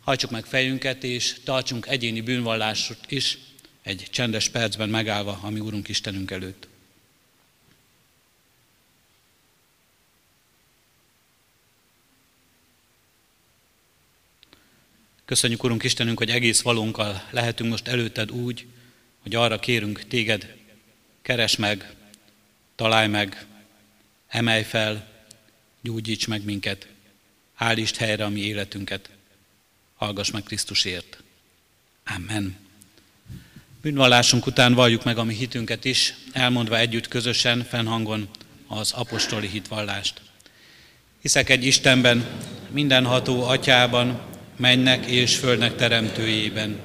hajtsuk meg fejünket, és tartsunk egyéni bűnvallásot is, egy csendes percben megállva, ami Úrunk Istenünk előtt. Köszönjük, Urunk Istenünk, hogy egész valónkkal lehetünk most előtted úgy, hogy arra kérünk téged, keres meg, találj meg, emelj fel, gyógyíts meg minket, állítsd helyre a mi életünket, hallgass meg Krisztusért. Amen. Bűnvallásunk után valljuk meg a mi hitünket is, elmondva együtt közösen, fennhangon az apostoli hitvallást. Hiszek egy Istenben, mindenható atyában, mennek és földnek teremtőjében,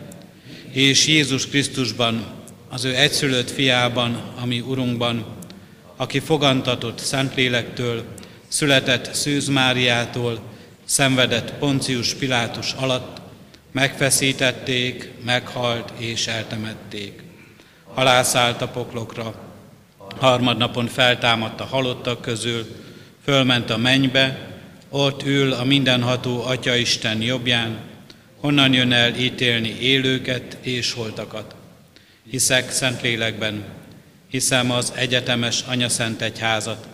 és Jézus Krisztusban, az ő egyszülött fiában, ami Urunkban, aki fogantatott Szentlélektől, született Szűz Máriától, szenvedett Poncius Pilátus alatt, megfeszítették, meghalt és eltemették. Halászállt a poklokra, harmadnapon feltámadt a halottak közül, fölment a mennybe, ott ül a mindenható Atya Isten jobbján, honnan jön el ítélni élőket és holtakat. Hiszek Szentlélekben, hiszem az egyetemes Anyaszent Egyházat,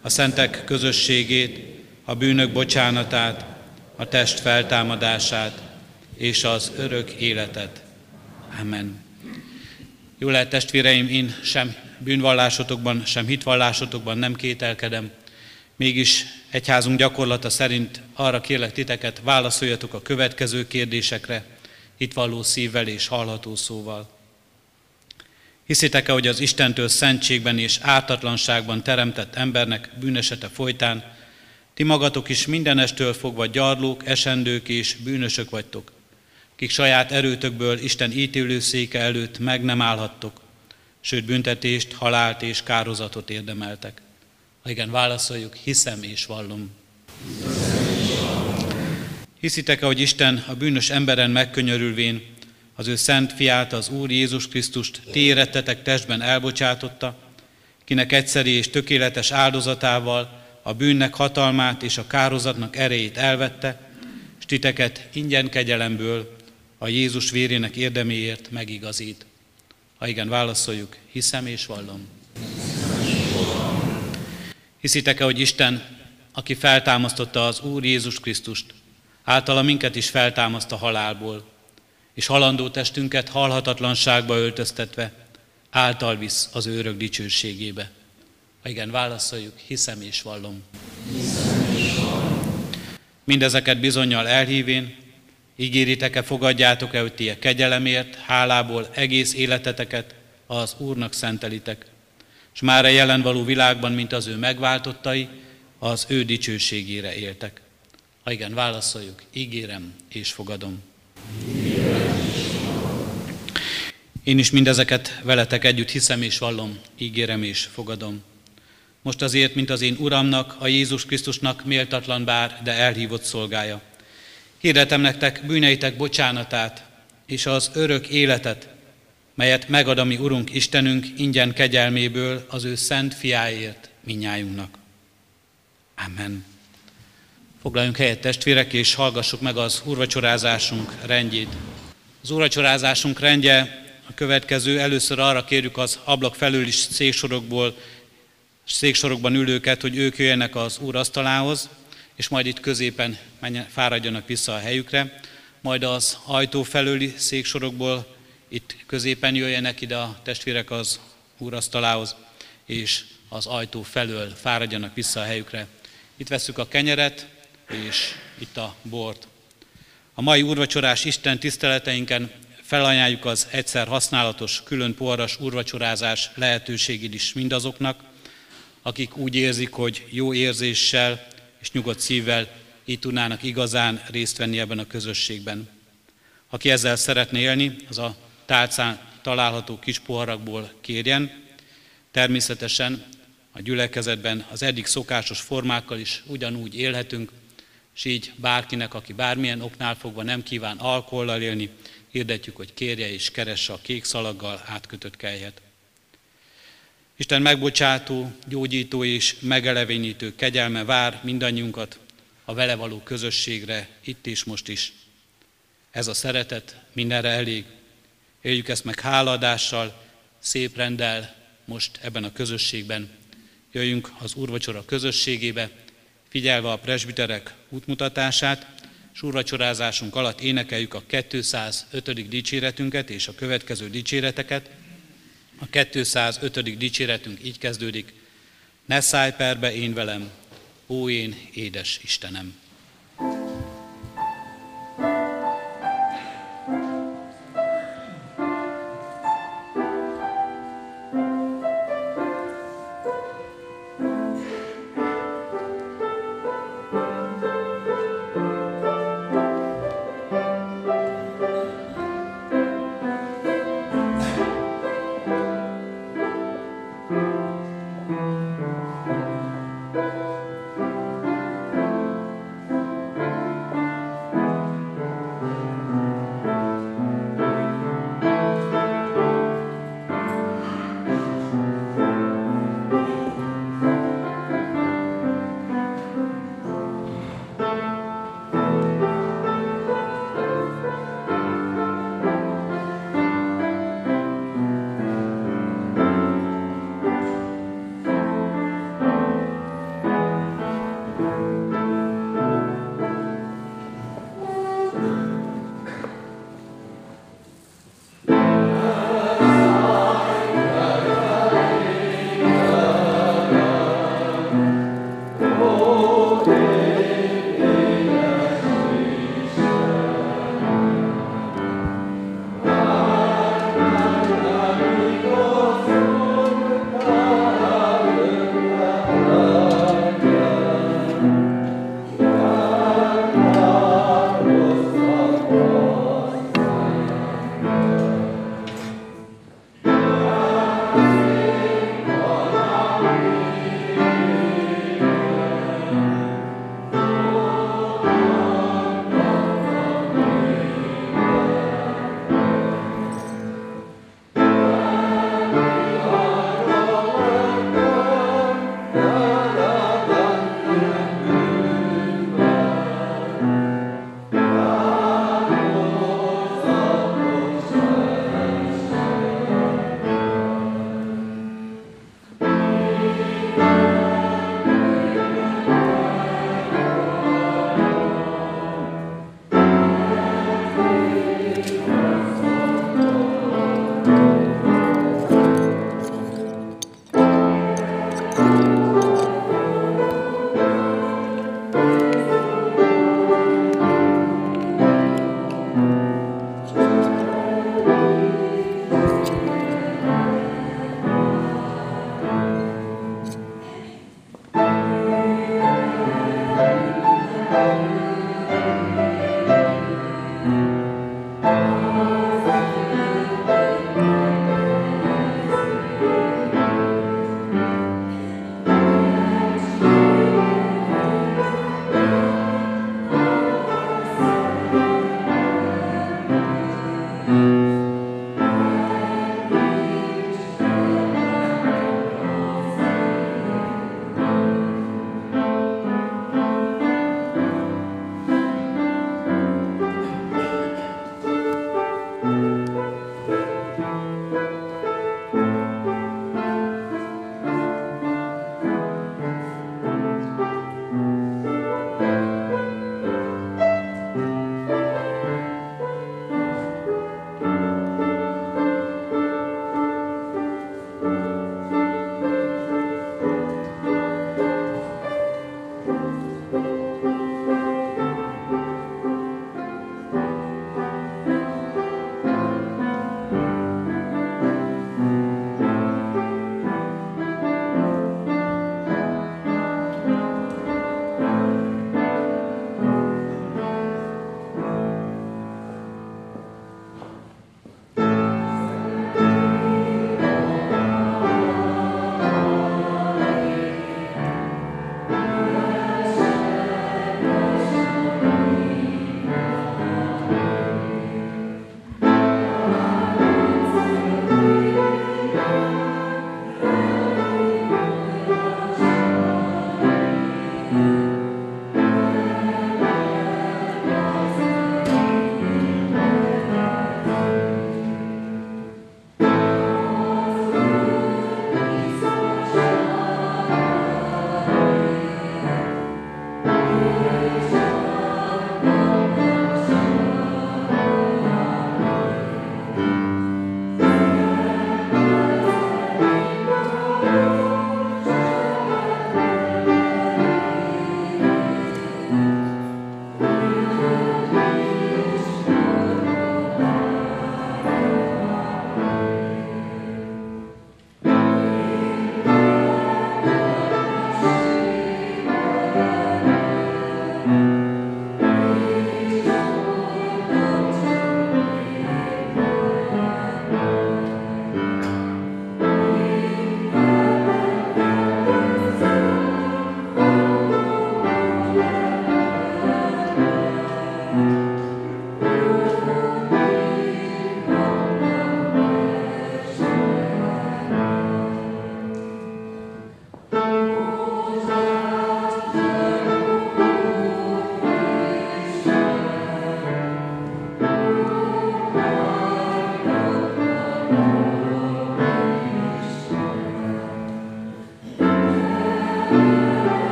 a szentek közösségét, a bűnök bocsánatát, a test feltámadását és az örök életet. Amen. Jó lehet testvéreim, én sem bűnvallásotokban, sem hitvallásotokban nem kételkedem, mégis egyházunk gyakorlata szerint arra kérlek titeket, válaszoljatok a következő kérdésekre, hitvalló szívvel és hallható szóval. Hiszitek-e, hogy az Istentől szentségben és ártatlanságban teremtett embernek bűnesete folytán ti magatok is mindenestől fogva gyarlók, esendők és bűnösök vagytok, kik saját erőtökből Isten ítélőszéke előtt meg nem állhattok, sőt büntetést, halált és kározatot érdemeltek. Ha igen, válaszoljuk, hiszem és vallom. Hiszitek-e, hogy Isten a bűnös emberen megkönyörülvén az ő szent fiát, az Úr Jézus Krisztust ti testben elbocsátotta, kinek egyszeri és tökéletes áldozatával a bűnnek hatalmát és a kározatnak erejét elvette, és titeket ingyen kegyelemből a Jézus vérének érdeméért megigazít. Ha igen, válaszoljuk, hiszem és vallom. Hiszitek-e, hogy Isten, aki feltámasztotta az Úr Jézus Krisztust, általa minket is feltámaszt a halálból, és halandó testünket halhatatlanságba öltöztetve, által visz az őrök dicsőségébe. Ha igen, válaszoljuk, hiszem és vallom. Hiszem és vallom. Mindezeket bizonyal elhívén, ígéritek-e, fogadjátok-e, hogy ti a kegyelemért, hálából egész életeteket az Úrnak szentelitek, és már a jelen való világban, mint az ő megváltottai, az ő dicsőségére éltek. Ha igen, válaszoljuk, ígérem és fogadom. Én is mindezeket veletek együtt hiszem és vallom, ígérem és fogadom. Most azért, mint az én Uramnak, a Jézus Krisztusnak méltatlan bár, de elhívott szolgája. Hirdetem nektek bűneitek bocsánatát és az örök életet, melyet megad a mi Urunk Istenünk ingyen kegyelméből az ő szent fiáért minnyájunknak. Amen. Foglaljunk helyet testvérek, és hallgassuk meg az úrvacsorázásunk rendjét. Az úrvacsorázásunk rendje a következő. Először arra kérjük az ablak felül is széksorokból, széksorokban ülőket, hogy ők jöjjenek az úr asztalához, és majd itt középen menjen, fáradjanak vissza a helyükre. Majd az ajtó felüli széksorokból itt középen jöjjenek ide a testvérek az úrasztalához, és az ajtó felől fáradjanak vissza a helyükre. Itt veszük a kenyeret, és itt a bort. A mai úrvacsorás Isten tiszteleteinken Felajánljuk az egyszer használatos, külön poharas urvacsorázás lehetőségét is mindazoknak, akik úgy érzik, hogy jó érzéssel és nyugodt szívvel így tudnának igazán részt venni ebben a közösségben. Aki ezzel szeretne élni, az a tálcán található kis poharakból kérjen. Természetesen a gyülekezetben az eddig szokásos formákkal is ugyanúgy élhetünk, és így bárkinek, aki bármilyen oknál fogva nem kíván alkohollal élni, hirdetjük, hogy kérje és keresse a kék szalaggal átkötött kelyhet. Isten megbocsátó, gyógyító és megelevenítő kegyelme vár mindannyiunkat a vele való közösségre, itt és most is. Ez a szeretet mindenre elég. Éljük ezt meg háladással, szép rendel most ebben a közösségben. Jöjjünk az úrvacsora közösségébe, figyelve a presbiterek útmutatását, és úrvacsorázásunk alatt énekeljük a 205. dicséretünket és a következő dicséreteket. A 205. dicséretünk így kezdődik. Ne szállj perbe én velem, ó én édes Istenem!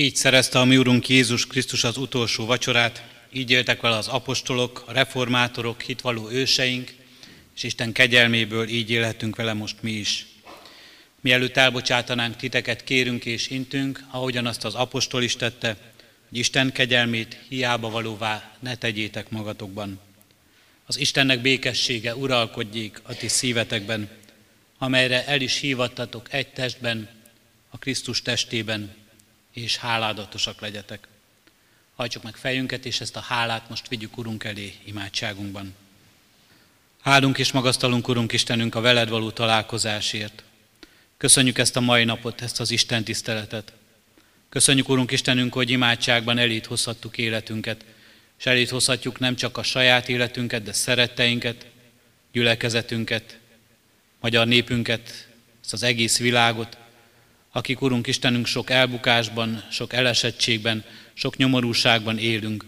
Így szerezte a mi Urunk Jézus Krisztus az utolsó vacsorát, így éltek vele az apostolok, a reformátorok, hitvalló őseink, és Isten kegyelméből így élhetünk vele most mi is. Mielőtt elbocsátanánk titeket, kérünk és intünk, ahogyan azt az apostol is tette, hogy Isten kegyelmét hiába valóvá ne tegyétek magatokban. Az Istennek békessége uralkodjék a ti szívetekben, amelyre el is hívattatok egy testben, a Krisztus testében, és háládatosak legyetek. Hajtsuk meg fejünket, és ezt a hálát most vigyük Urunk elé imádságunkban. Áldunk és magasztalunk, Urunk Istenünk, a veled való találkozásért. Köszönjük ezt a mai napot, ezt az Isten tiszteletet. Köszönjük, Urunk Istenünk, hogy imádságban elét hozhattuk életünket, és elét hozhatjuk nem csak a saját életünket, de szeretteinket, gyülekezetünket, magyar népünket, ezt az egész világot, akik, Urunk Istenünk, sok elbukásban, sok elesettségben, sok nyomorúságban élünk.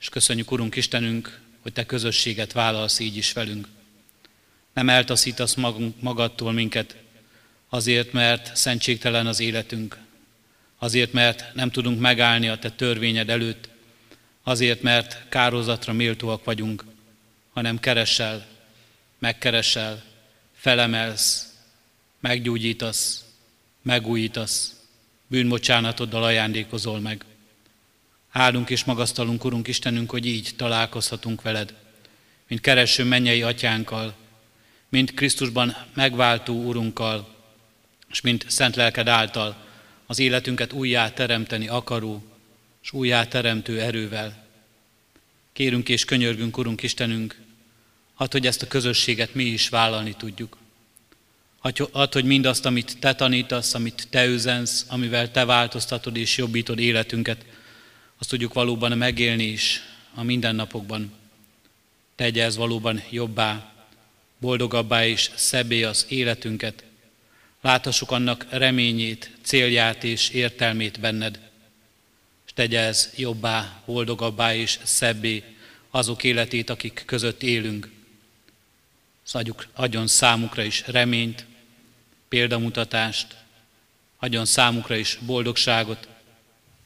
És köszönjük, Urunk Istenünk, hogy Te közösséget vállalsz így is velünk. Nem eltaszítasz magunk, magadtól minket, azért, mert szentségtelen az életünk, azért, mert nem tudunk megállni a Te törvényed előtt, azért, mert kározatra méltóak vagyunk, hanem keresel, megkeresel, felemelsz, meggyógyítasz, megújítasz, bűnbocsánatoddal ajándékozol meg. Áldunk és magasztalunk, Urunk Istenünk, hogy így találkozhatunk veled, mint kereső mennyei atyánkkal, mint Krisztusban megváltó Urunkkal, és mint szent lelked által az életünket újjá teremteni akaró, és újjá teremtő erővel. Kérünk és könyörgünk, Urunk Istenünk, hát, hogy ezt a közösséget mi is vállalni tudjuk. Add, hogy mindazt, amit Te tanítasz, amit Te üzensz, amivel Te változtatod és jobbítod életünket, azt tudjuk valóban megélni is a mindennapokban. Tegye ez valóban jobbá, boldogabbá és szebbé az életünket. Láthassuk annak reményét, célját és értelmét benned. És tegye ez jobbá, boldogabbá és szebbé azok életét, akik között élünk. Adjuk, adjon számukra is reményt, példamutatást, adjon számukra is boldogságot,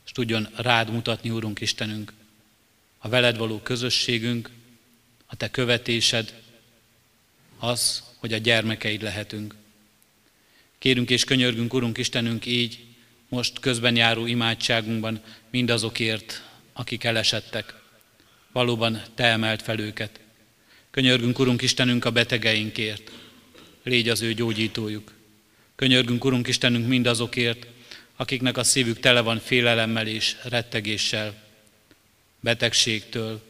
és tudjon rád mutatni, Úrunk Istenünk, a veled való közösségünk, a te követésed, az, hogy a gyermekeid lehetünk. Kérünk és könyörgünk, Urunk Istenünk, így most közben járó imádságunkban mindazokért, akik elesettek. Valóban Te emelt fel őket. Könyörgünk, Urunk Istenünk, a betegeinkért. Légy az ő gyógyítójuk. Könyörgünk, Urunk Istenünk, mindazokért, akiknek a szívük tele van félelemmel és rettegéssel, betegségtől,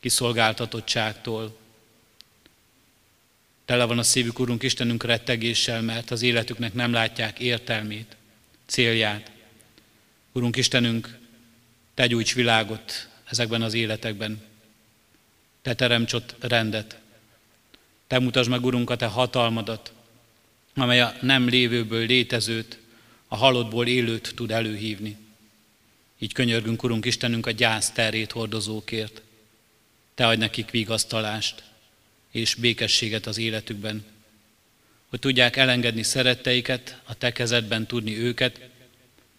kiszolgáltatottságtól. Tele van a szívük, Urunk Istenünk, rettegéssel, mert az életüknek nem látják értelmét, célját. Urunk Istenünk, Te gyújts világot ezekben az életekben. Te teremts ott rendet. Te mutasd meg, Urunk, a Te hatalmadat, amely a nem lévőből létezőt, a halottból élőt tud előhívni. Így könyörgünk, Urunk Istenünk, a gyász terét hordozókért. Te adj nekik vigasztalást és békességet az életükben, hogy tudják elengedni szeretteiket, a Te kezedben tudni őket,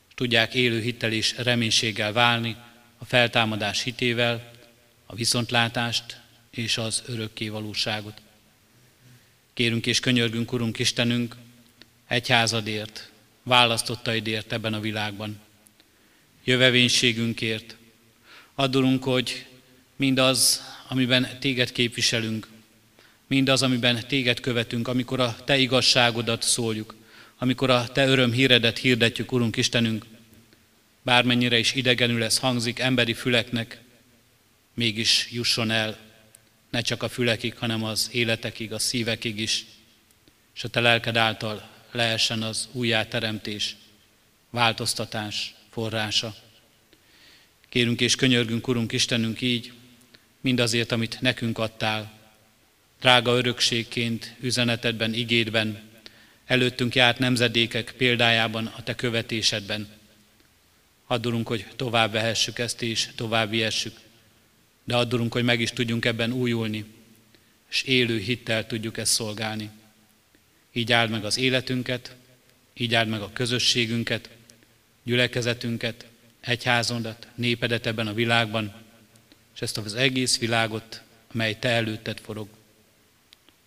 és tudják élő hittel és reménységgel válni a feltámadás hitével, a viszontlátást és az örökké valóságot. Kérünk és könyörgünk, Urunk Istenünk, egyházadért, választottaidért ebben a világban. Jövevénységünkért. Adulunk, hogy mindaz, amiben téged képviselünk, mindaz, amiben téged követünk, amikor a te igazságodat szóljuk, amikor a te öröm híredet hirdetjük, Urunk Istenünk, bármennyire is idegenül ez hangzik emberi füleknek, mégis jusson el, ne csak a fülekig, hanem az életekig, a szívekig is, és a te lelked által lehessen az újjáteremtés, változtatás forrása. Kérünk és könyörgünk, Urunk Istenünk, így, mindazért, amit nekünk adtál, drága örökségként, üzenetedben, igédben, előttünk járt nemzedékek példájában, a Te követésedben. Addulunk, hogy tovább vehessük ezt és tovább viessük, de addulunk, hogy meg is tudjunk ebben újulni, és élő hittel tudjuk ezt szolgálni. Így áld meg az életünket, így áld meg a közösségünket, gyülekezetünket, egyházondat, népedet ebben a világban, és ezt az egész világot, amely Te előtted forog.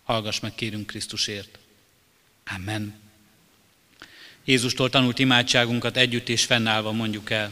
Hallgass meg, kérünk Krisztusért. Amen. Jézustól tanult imádságunkat együtt és fennállva mondjuk el.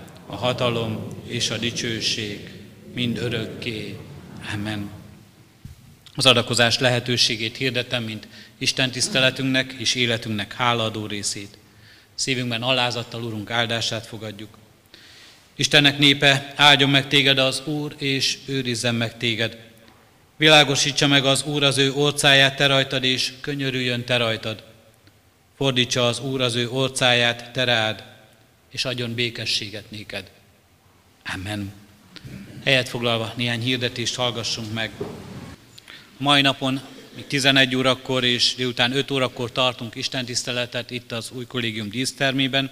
a hatalom és a dicsőség mind örökké. Amen. Az adakozás lehetőségét hirdetem, mint Isten tiszteletünknek és életünknek hálaadó részét. Szívünkben alázattal Urunk áldását fogadjuk. Istennek népe, áldjon meg téged az Úr, és őrizzen meg téged. Világosítsa meg az Úr az ő orcáját te rajtad, és könyörüljön te rajtad. Fordítsa az Úr az ő orcáját te rád, és adjon békességet néked. Amen. Helyet foglalva néhány hirdetést hallgassunk meg. Mai napon, még 11 órakor és délután 5 órakor tartunk Isten tiszteletet itt az új kollégium dísztermében,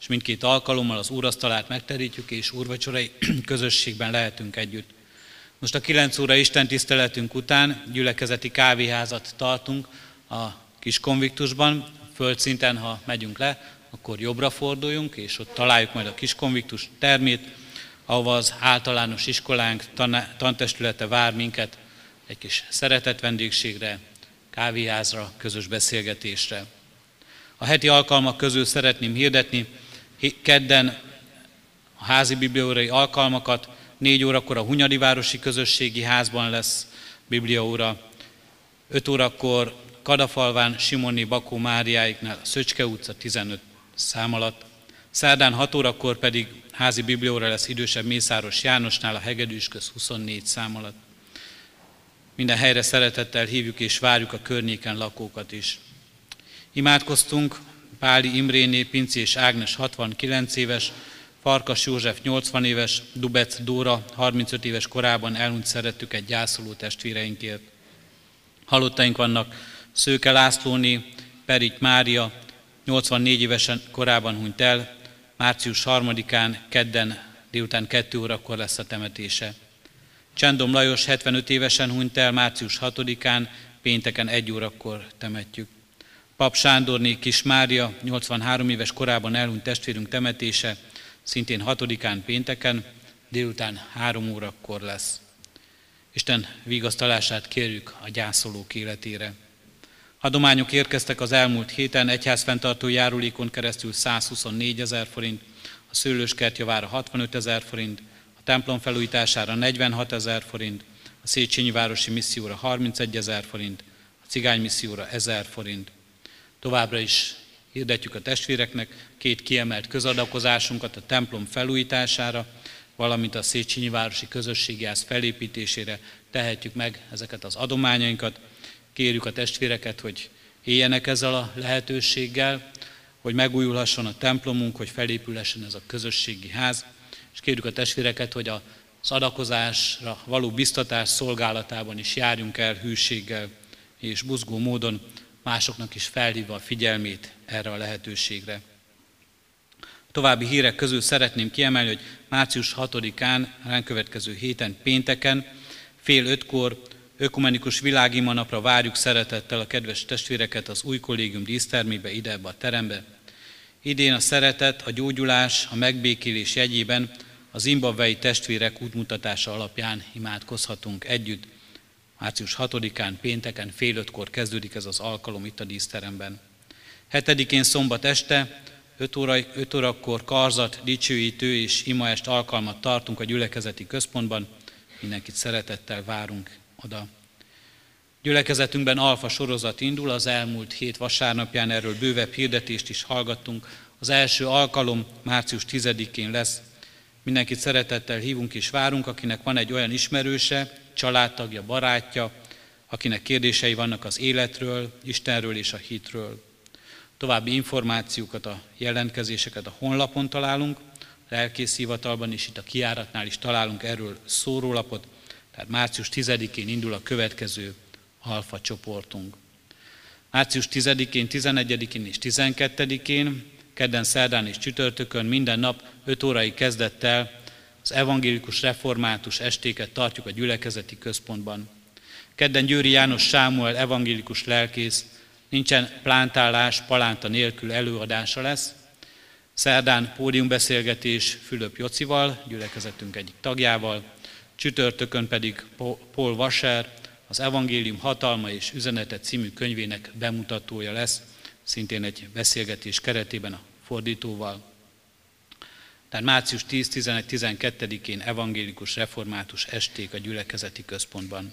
és mindkét alkalommal az úrasztalát megterítjük, és úrvacsorai közösségben lehetünk együtt. Most a 9 óra Isten tiszteletünk után gyülekezeti kávéházat tartunk a kis konviktusban, földszinten, ha megyünk le, akkor jobbra forduljunk, és ott találjuk majd a kis konviktus termét, ahova az általános iskolánk tantestülete vár minket egy kis szeretett vendégségre, kávéházra, közös beszélgetésre. A heti alkalmak közül szeretném hirdetni, kedden a házi bibliórai alkalmakat, négy órakor a Hunyadi Városi Közösségi Házban lesz bibliaóra, öt órakor Kadafalván Simoni Bakó Máriáiknál a Szöcske utca 15 szám alatt, szerdán 6 órakor pedig házi biblióra lesz idősebb Mészáros Jánosnál a Hegedűs köz 24 szám alatt. Minden helyre szeretettel hívjuk és várjuk a környéken lakókat is. Imádkoztunk, Páli Imréné, Pinci és Ágnes 69 éves, Farkas József 80 éves, Dubec Dóra 35 éves korában elhunyt szerettük egy gyászoló testvéreinkért. Halottaink vannak Szőke Lászlóné, Perit Mária, 84 évesen korában hunyt el, március 3-án, kedden délután 2 órakor lesz a temetése. Csendom Lajos 75 évesen hunyt el, március 6-án, pénteken 1 órakor temetjük. Pap Sándorné Kis Mária 83 éves korában elhunyt testvérünk temetése, szintén 6-án pénteken, délután 3 órakor lesz. Isten vigasztalását kérjük a gyászolók életére. Adományok érkeztek az elmúlt héten, egyházfenntartó járulékon keresztül 124 ezer forint, a szőlőskert javára 65 ezer forint, a templom felújítására 46 ezer forint, a Széchenyi Városi Misszióra 31 ezer forint, a Cigány Misszióra 1000 forint. Továbbra is hirdetjük a testvéreknek két kiemelt közadakozásunkat a templom felújítására, valamint a Széchenyi Városi Közösségjász felépítésére tehetjük meg ezeket az adományainkat. Kérjük a testvéreket, hogy éljenek ezzel a lehetőséggel, hogy megújulhasson a templomunk, hogy felépülhessen ez a közösségi ház, és kérjük a testvéreket, hogy az adakozásra való biztatás szolgálatában is járjunk el hűséggel és buzgó módon, másoknak is felhívva a figyelmét erre a lehetőségre. További hírek közül szeretném kiemelni, hogy március 6-án, ránk következő héten pénteken, fél ötkor ökumenikus világima napra várjuk szeretettel a kedves testvéreket az új kollégium dísztermébe, ide ebbe a terembe. Idén a szeretet, a gyógyulás, a megbékélés jegyében az zimbabvei testvérek útmutatása alapján imádkozhatunk együtt. Március 6-án, pénteken fél ötkor kezdődik ez az alkalom itt a díszteremben. Hetedikén szombat este, 5, óra, 5 órakor karzat, dicsőítő és imaest alkalmat tartunk a gyülekezeti központban. Mindenkit szeretettel várunk oda. Gyülekezetünkben alfa sorozat indul, az elmúlt hét vasárnapján erről bővebb hirdetést is hallgattunk. Az első alkalom március 10-én lesz. Mindenkit szeretettel hívunk és várunk, akinek van egy olyan ismerőse, családtagja, barátja, akinek kérdései vannak az életről, Istenről és a hitről. További információkat, a jelentkezéseket a honlapon találunk, lelkész hivatalban is, itt a kiáratnál is találunk erről szórólapot, tehát március 10-én indul a következő alfa csoportunk. Március 10-én, 11-én és 12-én, kedden, szerdán és csütörtökön minden nap 5 órai kezdettel az evangélikus református estéket tartjuk a gyülekezeti központban. Kedden Győri János Sámuel evangélikus lelkész, nincsen plántálás, palánta nélkül előadása lesz. Szerdán pódiumbeszélgetés Fülöp Jocival, gyülekezetünk egyik tagjával, csütörtökön pedig Paul Washer, az Evangélium hatalma és üzenete című könyvének bemutatója lesz, szintén egy beszélgetés keretében a fordítóval. Tehát március 10-11-12-én evangélikus református esték a gyülekezeti központban.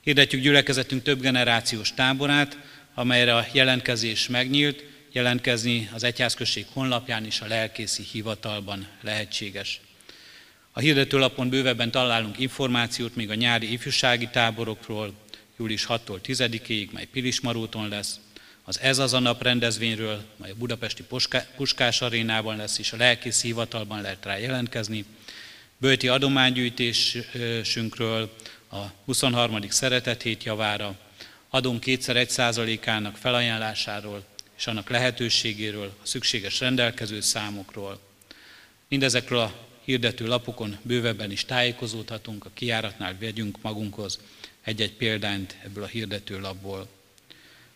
Hirdetjük gyülekezetünk több generációs táborát, amelyre a jelentkezés megnyílt, jelentkezni az egyházközség honlapján is a lelkészi hivatalban lehetséges. A hirdetőlapon bővebben találunk információt még a nyári ifjúsági táborokról, július 6-tól 10-ig, mely Pilismaróton lesz, az Ez az a nap rendezvényről, mely a Budapesti Puskás Arénában lesz, és a lelkész hivatalban lehet rá jelentkezni, bőti adománygyűjtésünkről, a 23. szeretet hét javára, adunk kétszer egy százalékának felajánlásáról és annak lehetőségéről, a szükséges rendelkező számokról. Mindezekről a hirdető lapokon bővebben is tájékozódhatunk, a kiáratnál vegyünk magunkhoz egy-egy példányt ebből a hirdető lapból.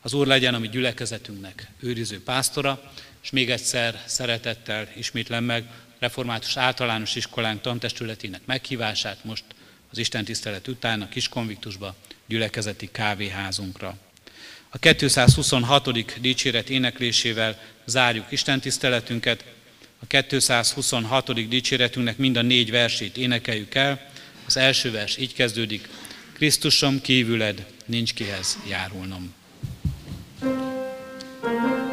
Az Úr legyen a mi gyülekezetünknek őriző pásztora, és még egyszer szeretettel ismétlem meg református általános iskolánk tantestületének meghívását most az Isten tisztelet után a kiskonviktusba, gyülekezeti kávéházunkra. A 226. dicséret éneklésével zárjuk Isten tiszteletünket. A 226. dicséretünknek mind a négy versét énekeljük el. Az első vers így kezdődik. Krisztusom kívüled, nincs kihez járulnom. thank you